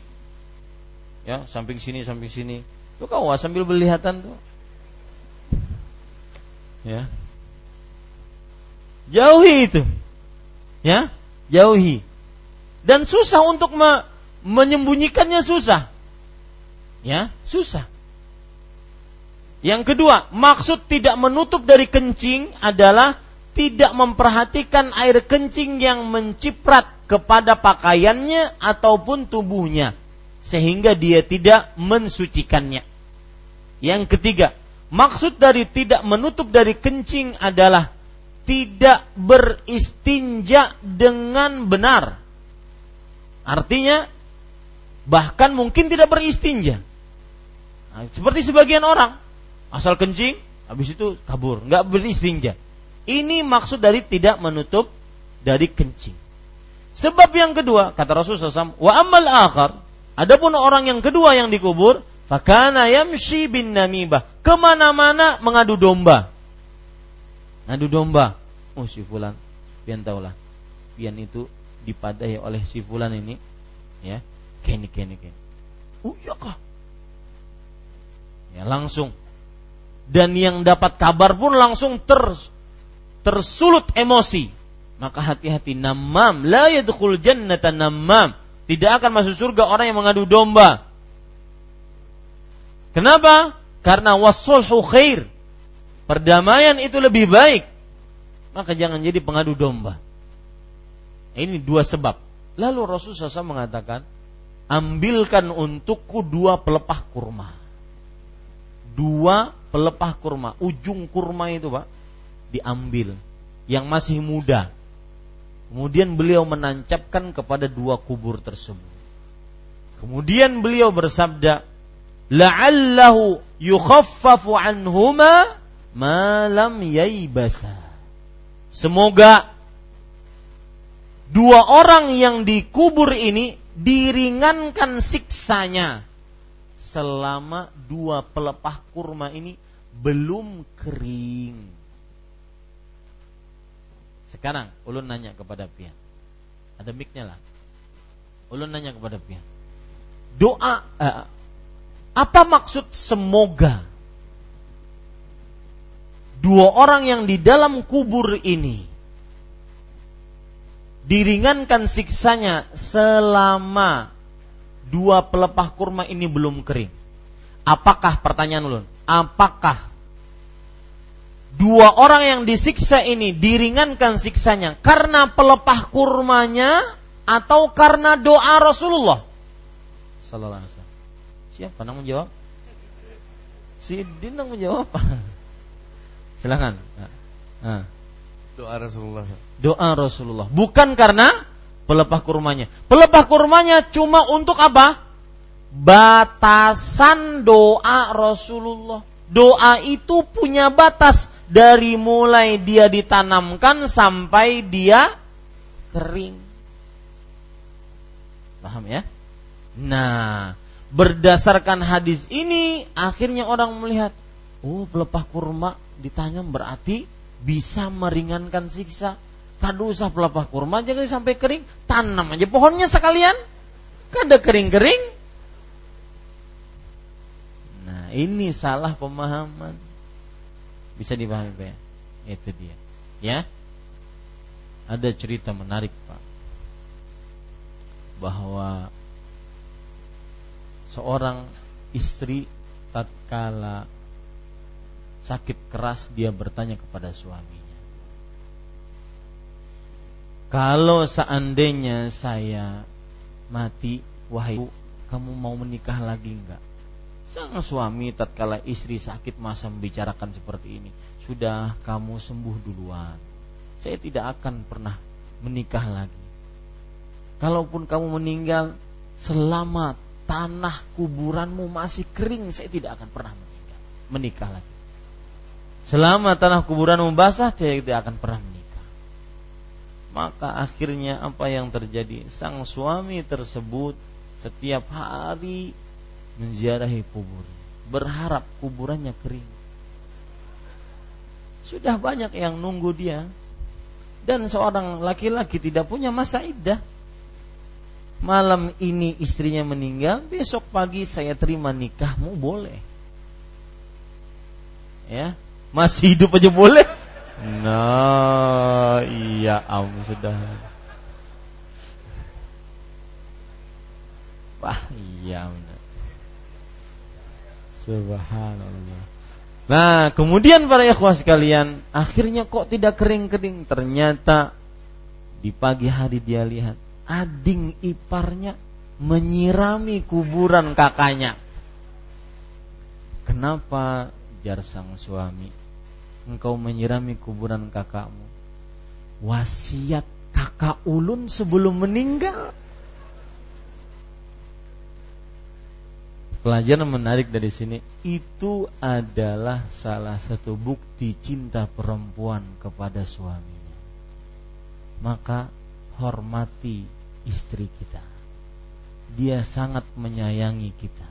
Ya, samping sini, samping sini. Itu kau sambil berlihatan tuh. Ya. Jauhi itu ya? Jauhi. Dan susah untuk me menyembunyikannya susah. Ya susah. Yang kedua maksud tidak menutup dari kencing adalah tidak memperhatikan air kencing yang menciprat kepada pakaiannya ataupun tubuhnya sehingga dia tidak mensucikannya. Yang ketiga, maksud dari tidak menutup dari kencing adalah tidak beristinja dengan benar. Artinya bahkan mungkin tidak beristinja. Nah, seperti sebagian orang asal kencing habis itu kabur, nggak beristinja. Ini maksud dari tidak menutup dari kencing. Sebab yang kedua kata Rasulullah SAW, wa amal akhar, adapun orang yang kedua yang dikubur, fakana yamshi bin namibah, ke mana-mana mengadu domba ngadu domba. Oh si fulan, pian tahulah. Pian itu dipadai oleh si fulan ini, ya, kene kene kene. Oh iya kah? Ya langsung. Dan yang dapat kabar pun langsung ter tersulut emosi. Maka hati-hati namam la yadkhul jannata namam. Tidak akan masuk surga orang yang mengadu domba. Kenapa? Karena wasulhu khair perdamaian itu lebih baik, maka jangan jadi pengadu domba. Ini dua sebab. Lalu Rasulullah SAW mengatakan, ambilkan untukku dua pelepah kurma. Dua pelepah kurma, ujung kurma itu pak diambil yang masih muda. Kemudian beliau menancapkan kepada dua kubur tersebut. Kemudian beliau bersabda, "La'allahu yukhaffafu anhuma ma lam yaibasa." Semoga dua orang yang dikubur ini diringankan siksanya selama dua pelepah kurma ini belum kering. Sekarang ulun nanya kepada pian. Ada miknya lah. Ulun nanya kepada pian. Doa eh, apa maksud semoga dua orang yang di dalam kubur ini diringankan siksanya selama dua pelepah kurma ini belum kering. Apakah pertanyaan ulun? Apakah dua orang yang disiksa ini diringankan siksanya karena pelepah kurmanya atau karena doa Rasulullah? Sallallahu. Siapa yang menjawab? Si Dinang menjawab. Silakan. Nah. Doa Rasulullah. Doa Rasulullah. Bukan karena pelepah kurmanya. Pelepah kurmanya cuma untuk apa? Batasan doa Rasulullah. Doa itu punya batas dari mulai dia ditanamkan sampai dia kering. Paham ya? Nah, berdasarkan hadis ini akhirnya orang melihat, oh pelepah kurma ditanam berarti bisa meringankan siksa. Kado usah pelepah kurma jangan sampai kering, tanam aja pohonnya sekalian. Kada kering-kering. Nah, ini salah pemahaman. Bisa dipahami Pak? Itu dia. Ya. Ada cerita menarik, Pak. Bahwa seorang istri tatkala sakit keras dia bertanya kepada suaminya. Kalau seandainya saya mati, wahai ibu, kamu mau menikah lagi enggak? Sang suami tatkala istri sakit masa membicarakan seperti ini, sudah kamu sembuh duluan. Saya tidak akan pernah menikah lagi. Kalaupun kamu meninggal selama tanah kuburanmu masih kering, saya tidak akan pernah menikah, menikah lagi. Selama tanah kuburan basah dia tidak akan pernah menikah. Maka akhirnya apa yang terjadi? Sang suami tersebut setiap hari menziarahi kubur, berharap kuburannya kering. Sudah banyak yang nunggu dia. Dan seorang laki-laki tidak punya masa iddah. Malam ini istrinya meninggal, besok pagi saya terima nikahmu boleh. Ya, masih hidup aja boleh? Nah, iya am sudah. Wah, iya. Subhanallah. Nah, kemudian para ikhwah sekalian, akhirnya kok tidak kering-kering? Ternyata di pagi hari dia lihat ading iparnya menyirami kuburan kakaknya. Kenapa jar sang suami engkau menyirami kuburan kakakmu. Wasiat kakak ulun sebelum meninggal. Pelajaran menarik dari sini itu adalah salah satu bukti cinta perempuan kepada suaminya. Maka hormati istri kita. Dia sangat menyayangi kita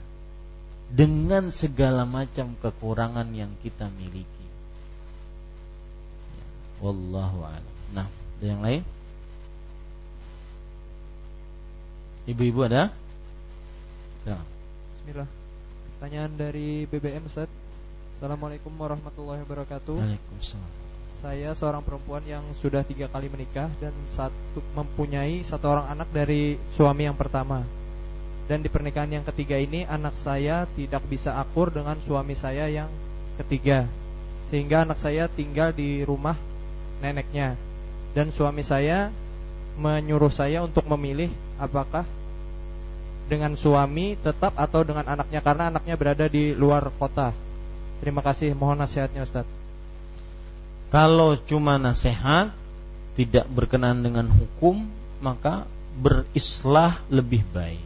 dengan segala macam kekurangan yang kita miliki. Wallahu a'lam. Nah, ada yang lain? Ibu-ibu ada? Ya. Bismillah. Pertanyaan dari BBM Ustaz. Assalamualaikum warahmatullahi wabarakatuh. Waalaikumsalam. Saya seorang perempuan yang sudah tiga kali menikah dan satu mempunyai satu orang anak dari suami yang pertama. Dan di pernikahan yang ketiga ini anak saya tidak bisa akur dengan suami saya yang ketiga. Sehingga anak saya tinggal di rumah neneknya dan suami saya menyuruh saya untuk memilih apakah dengan suami tetap atau dengan anaknya karena anaknya berada di luar kota. Terima kasih, mohon nasihatnya Ustaz. Kalau cuma nasihat tidak berkenan dengan hukum, maka berislah lebih baik.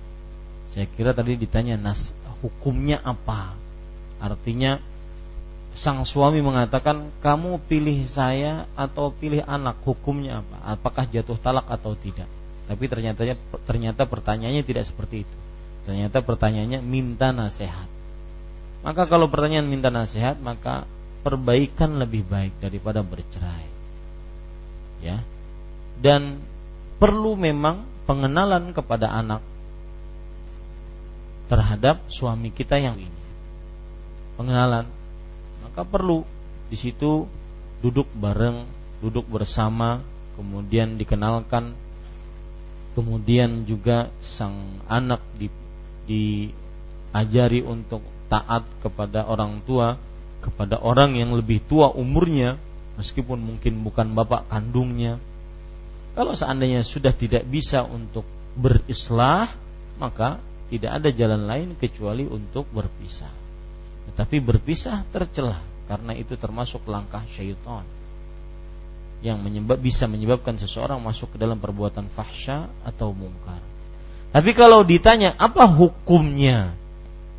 Saya kira tadi ditanya nas hukumnya apa? Artinya sang suami mengatakan kamu pilih saya atau pilih anak? Hukumnya apa? Apakah jatuh talak atau tidak? Tapi ternyata ternyata pertanyaannya tidak seperti itu. Ternyata pertanyaannya minta nasihat. Maka kalau pertanyaan minta nasihat maka perbaikan lebih baik daripada bercerai. Ya. Dan perlu memang pengenalan kepada anak terhadap suami kita yang ini. Pengenalan maka perlu di situ duduk bareng, duduk bersama, kemudian dikenalkan, kemudian juga sang anak di, diajari untuk taat kepada orang tua, kepada orang yang lebih tua umurnya, meskipun mungkin bukan bapak kandungnya. Kalau seandainya sudah tidak bisa untuk berislah, maka tidak ada jalan lain kecuali untuk berpisah. Tetapi berpisah tercelah karena itu termasuk langkah syaitan yang menyebab bisa menyebabkan seseorang masuk ke dalam perbuatan fahsya atau mungkar. Tapi kalau ditanya apa hukumnya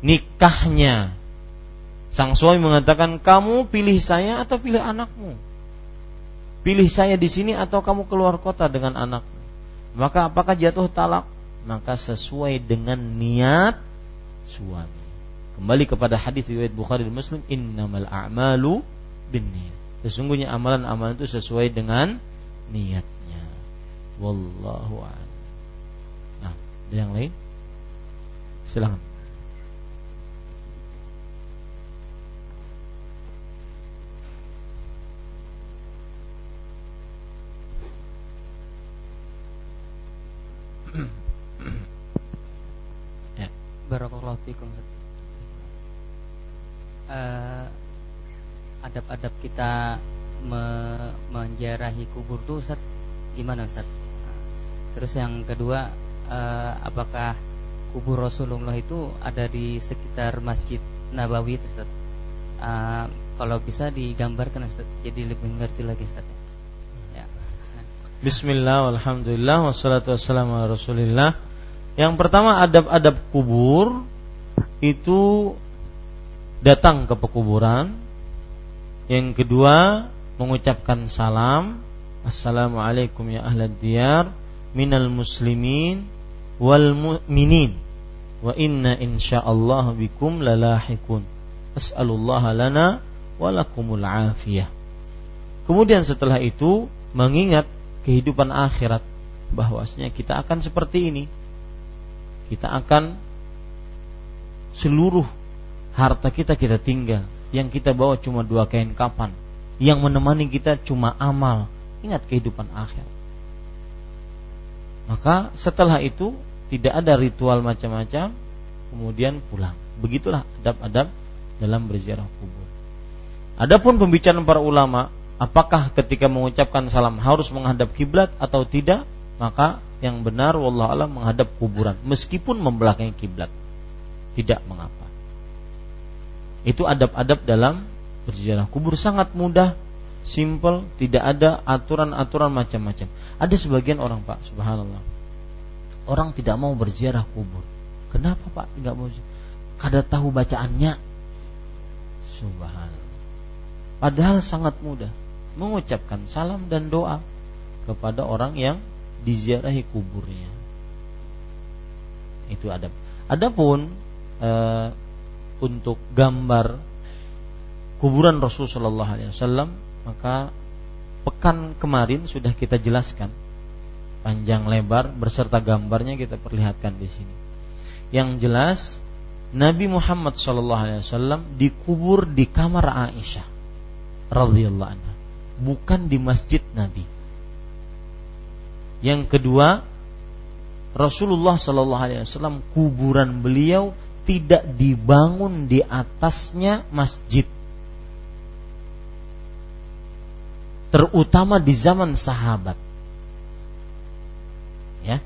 nikahnya, sang suami mengatakan kamu pilih saya atau pilih anakmu, pilih saya di sini atau kamu keluar kota dengan anakmu. Maka apakah jatuh talak? Maka sesuai dengan niat suami. Kembali kepada hadis riwayat Bukhari dan Muslim, innamal a'malu binniyat. Sesungguhnya amalan-amalan itu sesuai dengan niatnya. Wallahu a'lam. Nah, ada yang lain? Silakan. ya. Barakallahu fikum uh, adab-adab kita me menjarahi kubur tuh Ustaz gimana Ustaz? Terus yang kedua uh, apakah kubur Rasulullah itu ada di sekitar Masjid Nabawi itu Ustaz? Uh, kalau bisa digambarkan Ustaz jadi lebih mengerti lagi Ustaz. Ya. Bismillah, alhamdulillah, wassalatu wassalamu ala rasulillah Yang pertama adab-adab kubur Itu datang ke pekuburan. Yang kedua, mengucapkan salam. Assalamualaikum ya ahlad diyar minal muslimin wal mu'minin wa inna insyaallah bikum lalahikun. As'alullah lana walakumul afiyah. Kemudian setelah itu mengingat kehidupan akhirat bahwasanya kita akan seperti ini. Kita akan seluruh harta kita kita tinggal, yang kita bawa cuma dua kain kapan, yang menemani kita cuma amal. Ingat kehidupan akhir. Maka setelah itu tidak ada ritual macam-macam, kemudian pulang. Begitulah adab-adab dalam berziarah kubur. Adapun pembicaraan para ulama, apakah ketika mengucapkan salam harus menghadap kiblat atau tidak? Maka yang benar wallah alam menghadap kuburan meskipun membelakangi kiblat. Tidak mengapa. Itu adab-adab dalam berziarah kubur sangat mudah, simple, tidak ada aturan-aturan macam-macam. Ada sebagian orang Pak, subhanallah. Orang tidak mau berziarah kubur. Kenapa Pak tidak mau? Kada tahu bacaannya. Subhanallah. Padahal sangat mudah mengucapkan salam dan doa kepada orang yang diziarahi kuburnya. Itu adab. Adapun eh, untuk gambar kuburan Rasul Shallallahu Alaihi Wasallam maka pekan kemarin sudah kita jelaskan panjang lebar beserta gambarnya kita perlihatkan di sini. Yang jelas Nabi Muhammad Shallallahu Alaihi Wasallam dikubur di kamar Aisyah radhiyallahu anha, bukan di masjid Nabi. Yang kedua, Rasulullah Shallallahu Alaihi Wasallam kuburan beliau tidak dibangun di atasnya masjid. Terutama di zaman sahabat. Ya.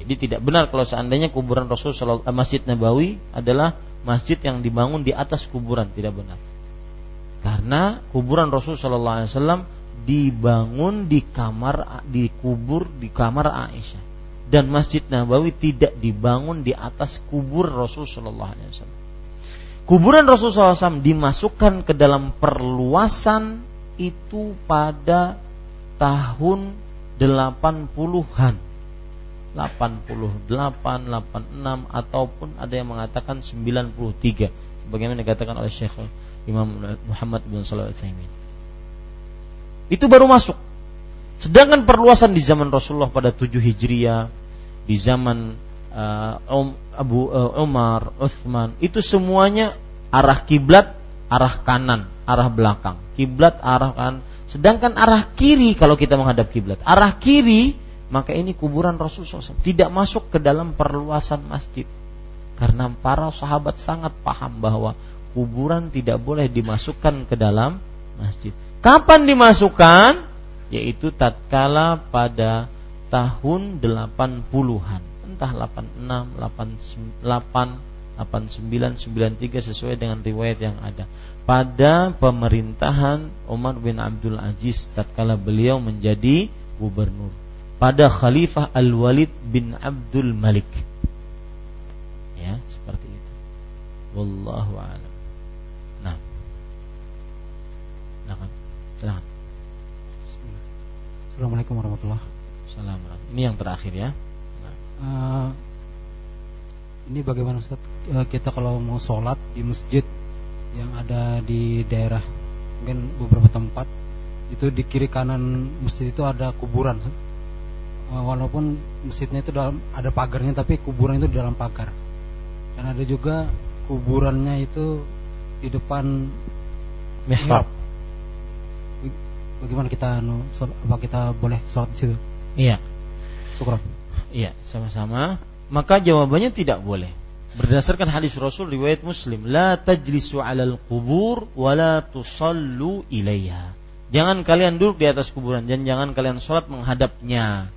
Di Jadi tidak benar kalau seandainya kuburan Rasul eh, Masjid Nabawi adalah masjid yang dibangun di atas kuburan, tidak benar. Karena kuburan Rasul Shallallahu Alaihi Wasallam dibangun di kamar dikubur di kamar Aisyah dan Masjid Nabawi tidak dibangun di atas kubur Rasul Shallallahu Alaihi Wasallam. Kuburan Rasul SAW dimasukkan ke dalam perluasan itu pada tahun 80-an. 88, 86 ataupun ada yang mengatakan 93 sebagaimana dikatakan oleh Syekh Imam Muhammad bin Shalih al Itu baru masuk. Sedangkan perluasan di zaman Rasulullah pada 7 Hijriah, di zaman uh, Abu uh, Umar, Uthman, itu semuanya arah kiblat arah kanan, arah belakang. Kiblat arah kanan. Sedangkan arah kiri kalau kita menghadap kiblat, arah kiri maka ini kuburan Rasulullah SAW tidak masuk ke dalam perluasan masjid. Karena para sahabat sangat paham bahwa kuburan tidak boleh dimasukkan ke dalam masjid. Kapan dimasukkan? Yaitu tatkala pada tahun 80-an. Entah 86, 88, 8993 sesuai dengan riwayat yang ada. Pada pemerintahan Umar bin Abdul Aziz tatkala beliau menjadi gubernur. Pada Khalifah Al-Walid bin Abdul Malik. Ya, seperti itu. Wallahu a'lam. Nah. Silakan. Assalamualaikum warahmatullahi wabarakatuh. Ini yang terakhir ya. Uh, ini bagaimana Ustaz? Eh, kita kalau mau sholat di masjid yang ada di daerah mungkin beberapa tempat itu di kiri kanan masjid itu ada kuburan eh, walaupun masjidnya itu dalam ada pagarnya tapi kuburan itu di dalam pagar. Dan ada juga kuburannya itu di depan mihrab bagaimana kita apa kita boleh sholat di situ iya syukur iya sama-sama maka jawabannya tidak boleh. Berdasarkan hadis Rasul riwayat Muslim, la tajlisu 'alal qubur wa la tusallu ilaiha. Jangan kalian duduk di atas kuburan dan jangan kalian sholat menghadapnya.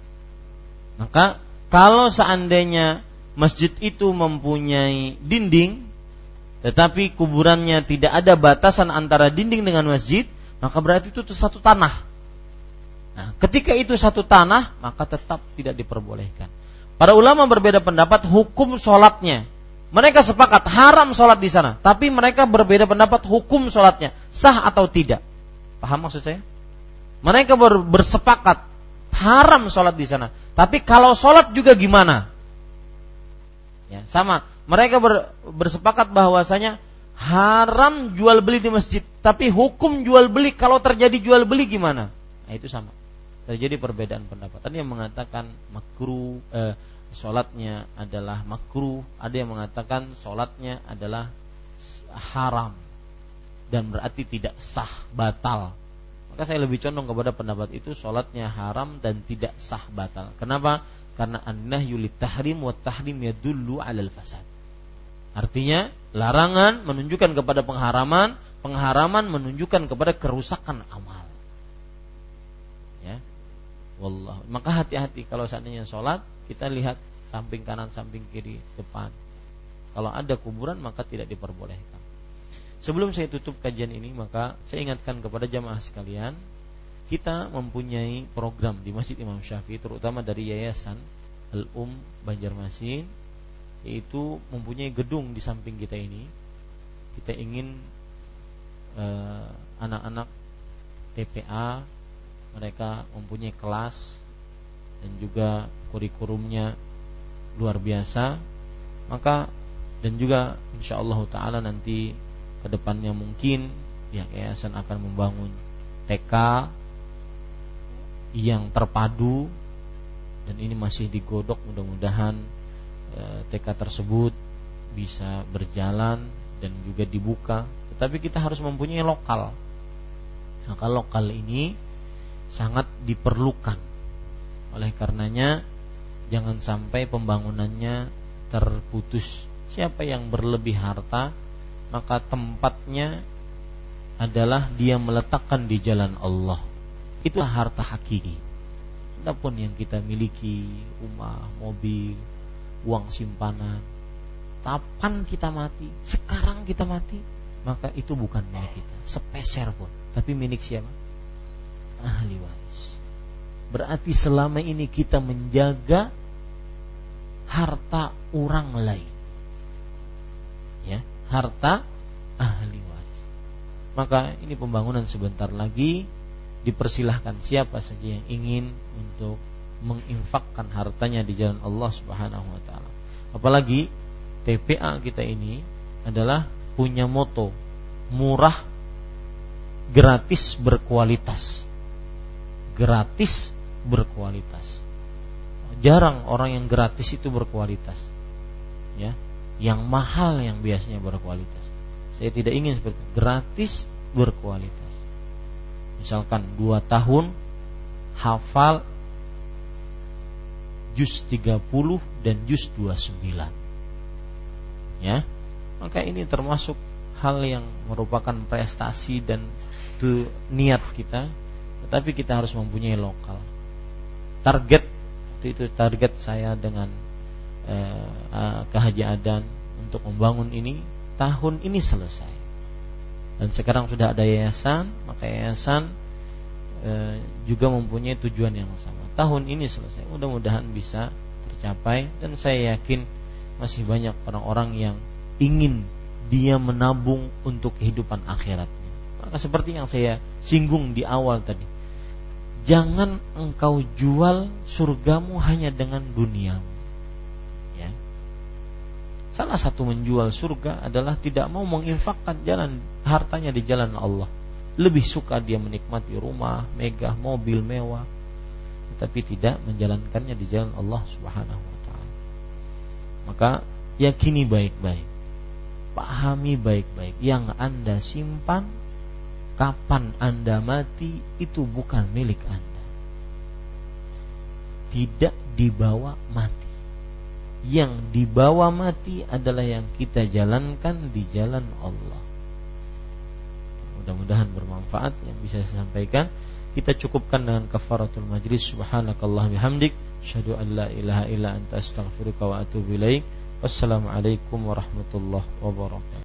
Maka kalau seandainya masjid itu mempunyai dinding, tetapi kuburannya tidak ada batasan antara dinding dengan masjid, maka berarti itu satu tanah. Nah, ketika itu satu tanah, maka tetap tidak diperbolehkan. Para ulama berbeda pendapat hukum sholatnya. Mereka sepakat haram sholat di sana, tapi mereka berbeda pendapat hukum sholatnya sah atau tidak. Paham maksud saya? Mereka ber, bersepakat haram sholat di sana, tapi kalau sholat juga gimana? Ya, sama. Mereka ber, bersepakat bahwasanya haram jual beli di masjid, tapi hukum jual beli kalau terjadi jual beli gimana? Nah itu sama. Terjadi perbedaan pendapat. Ada yang mengatakan makruh eh, sholatnya adalah makruh, ada yang mengatakan sholatnya adalah haram dan berarti tidak sah, batal. Maka saya lebih condong kepada pendapat itu sholatnya haram dan tidak sah, batal. Kenapa? Karena an-nahyu tahrim wa tahrim yadullu 'alal fasad. Artinya larangan menunjukkan kepada pengharaman, pengharaman menunjukkan kepada kerusakan amal. Ya. Wallah. Maka hati-hati kalau seandainya sholat kita lihat samping kanan, samping kiri, depan. Kalau ada kuburan maka tidak diperbolehkan. Sebelum saya tutup kajian ini maka saya ingatkan kepada jamaah sekalian, kita mempunyai program di Masjid Imam Syafi'i terutama dari Yayasan Al-Um Banjarmasin yaitu mempunyai gedung di samping kita ini. Kita ingin eh, anak-anak TPA mereka mempunyai kelas dan juga kurikulumnya luar biasa maka dan juga insya Allah taala nanti ke depannya mungkin pihak yayasan akan membangun TK yang terpadu dan ini masih digodok mudah-mudahan TK tersebut bisa berjalan dan juga dibuka tetapi kita harus mempunyai lokal maka lokal ini sangat diperlukan oleh karenanya jangan sampai pembangunannya terputus. Siapa yang berlebih harta, maka tempatnya adalah dia meletakkan di jalan Allah. Itulah harta hakiki. apa pun yang kita miliki, rumah, mobil, uang simpanan, kapan kita mati, sekarang kita mati, maka itu bukan milik kita, sepeser pun, tapi milik siapa? Ahli waris. Berarti selama ini kita menjaga harta orang lain. Ya, harta ahli waris. Maka ini pembangunan sebentar lagi dipersilahkan siapa saja yang ingin untuk menginfakkan hartanya di jalan Allah Subhanahu wa taala. Apalagi TPA kita ini adalah punya moto murah gratis berkualitas. Gratis berkualitas. Jarang orang yang gratis itu berkualitas. Ya, yang mahal yang biasanya berkualitas. Saya tidak ingin seperti itu. gratis berkualitas misalkan dua tahun hafal juz 30 dan juz 29 ya. Maka ini termasuk hal yang merupakan prestasi dan itu niat kita. Tetapi kita harus mempunyai lokal. Target itu target saya dengan eh, eh untuk membangun ini tahun ini selesai. Dan sekarang sudah ada yayasan maka yayasan e, juga mempunyai tujuan yang sama tahun ini selesai. Mudah-mudahan bisa tercapai. Dan saya yakin masih banyak orang-orang yang ingin dia menabung untuk kehidupan akhiratnya maka seperti yang saya singgung di awal tadi jangan engkau jual surgamu hanya dengan duniamu Salah satu menjual surga adalah tidak mau menginfakkan jalan hartanya di jalan Allah. Lebih suka dia menikmati rumah, megah, mobil mewah, tapi tidak menjalankannya di jalan Allah Subhanahu wa taala. Maka yakini baik-baik. Pahami baik-baik yang Anda simpan kapan Anda mati itu bukan milik Anda. Tidak dibawa mati yang dibawa mati adalah yang kita jalankan di jalan Allah. Mudah-mudahan bermanfaat yang bisa saya sampaikan. Kita cukupkan dengan kafaratul majlis. Subhanakallah bihamdik. Asyhadu an la ilaha illa anta astaghfiruka wa atubu ilaik. Wassalamualaikum warahmatullahi wabarakatuh.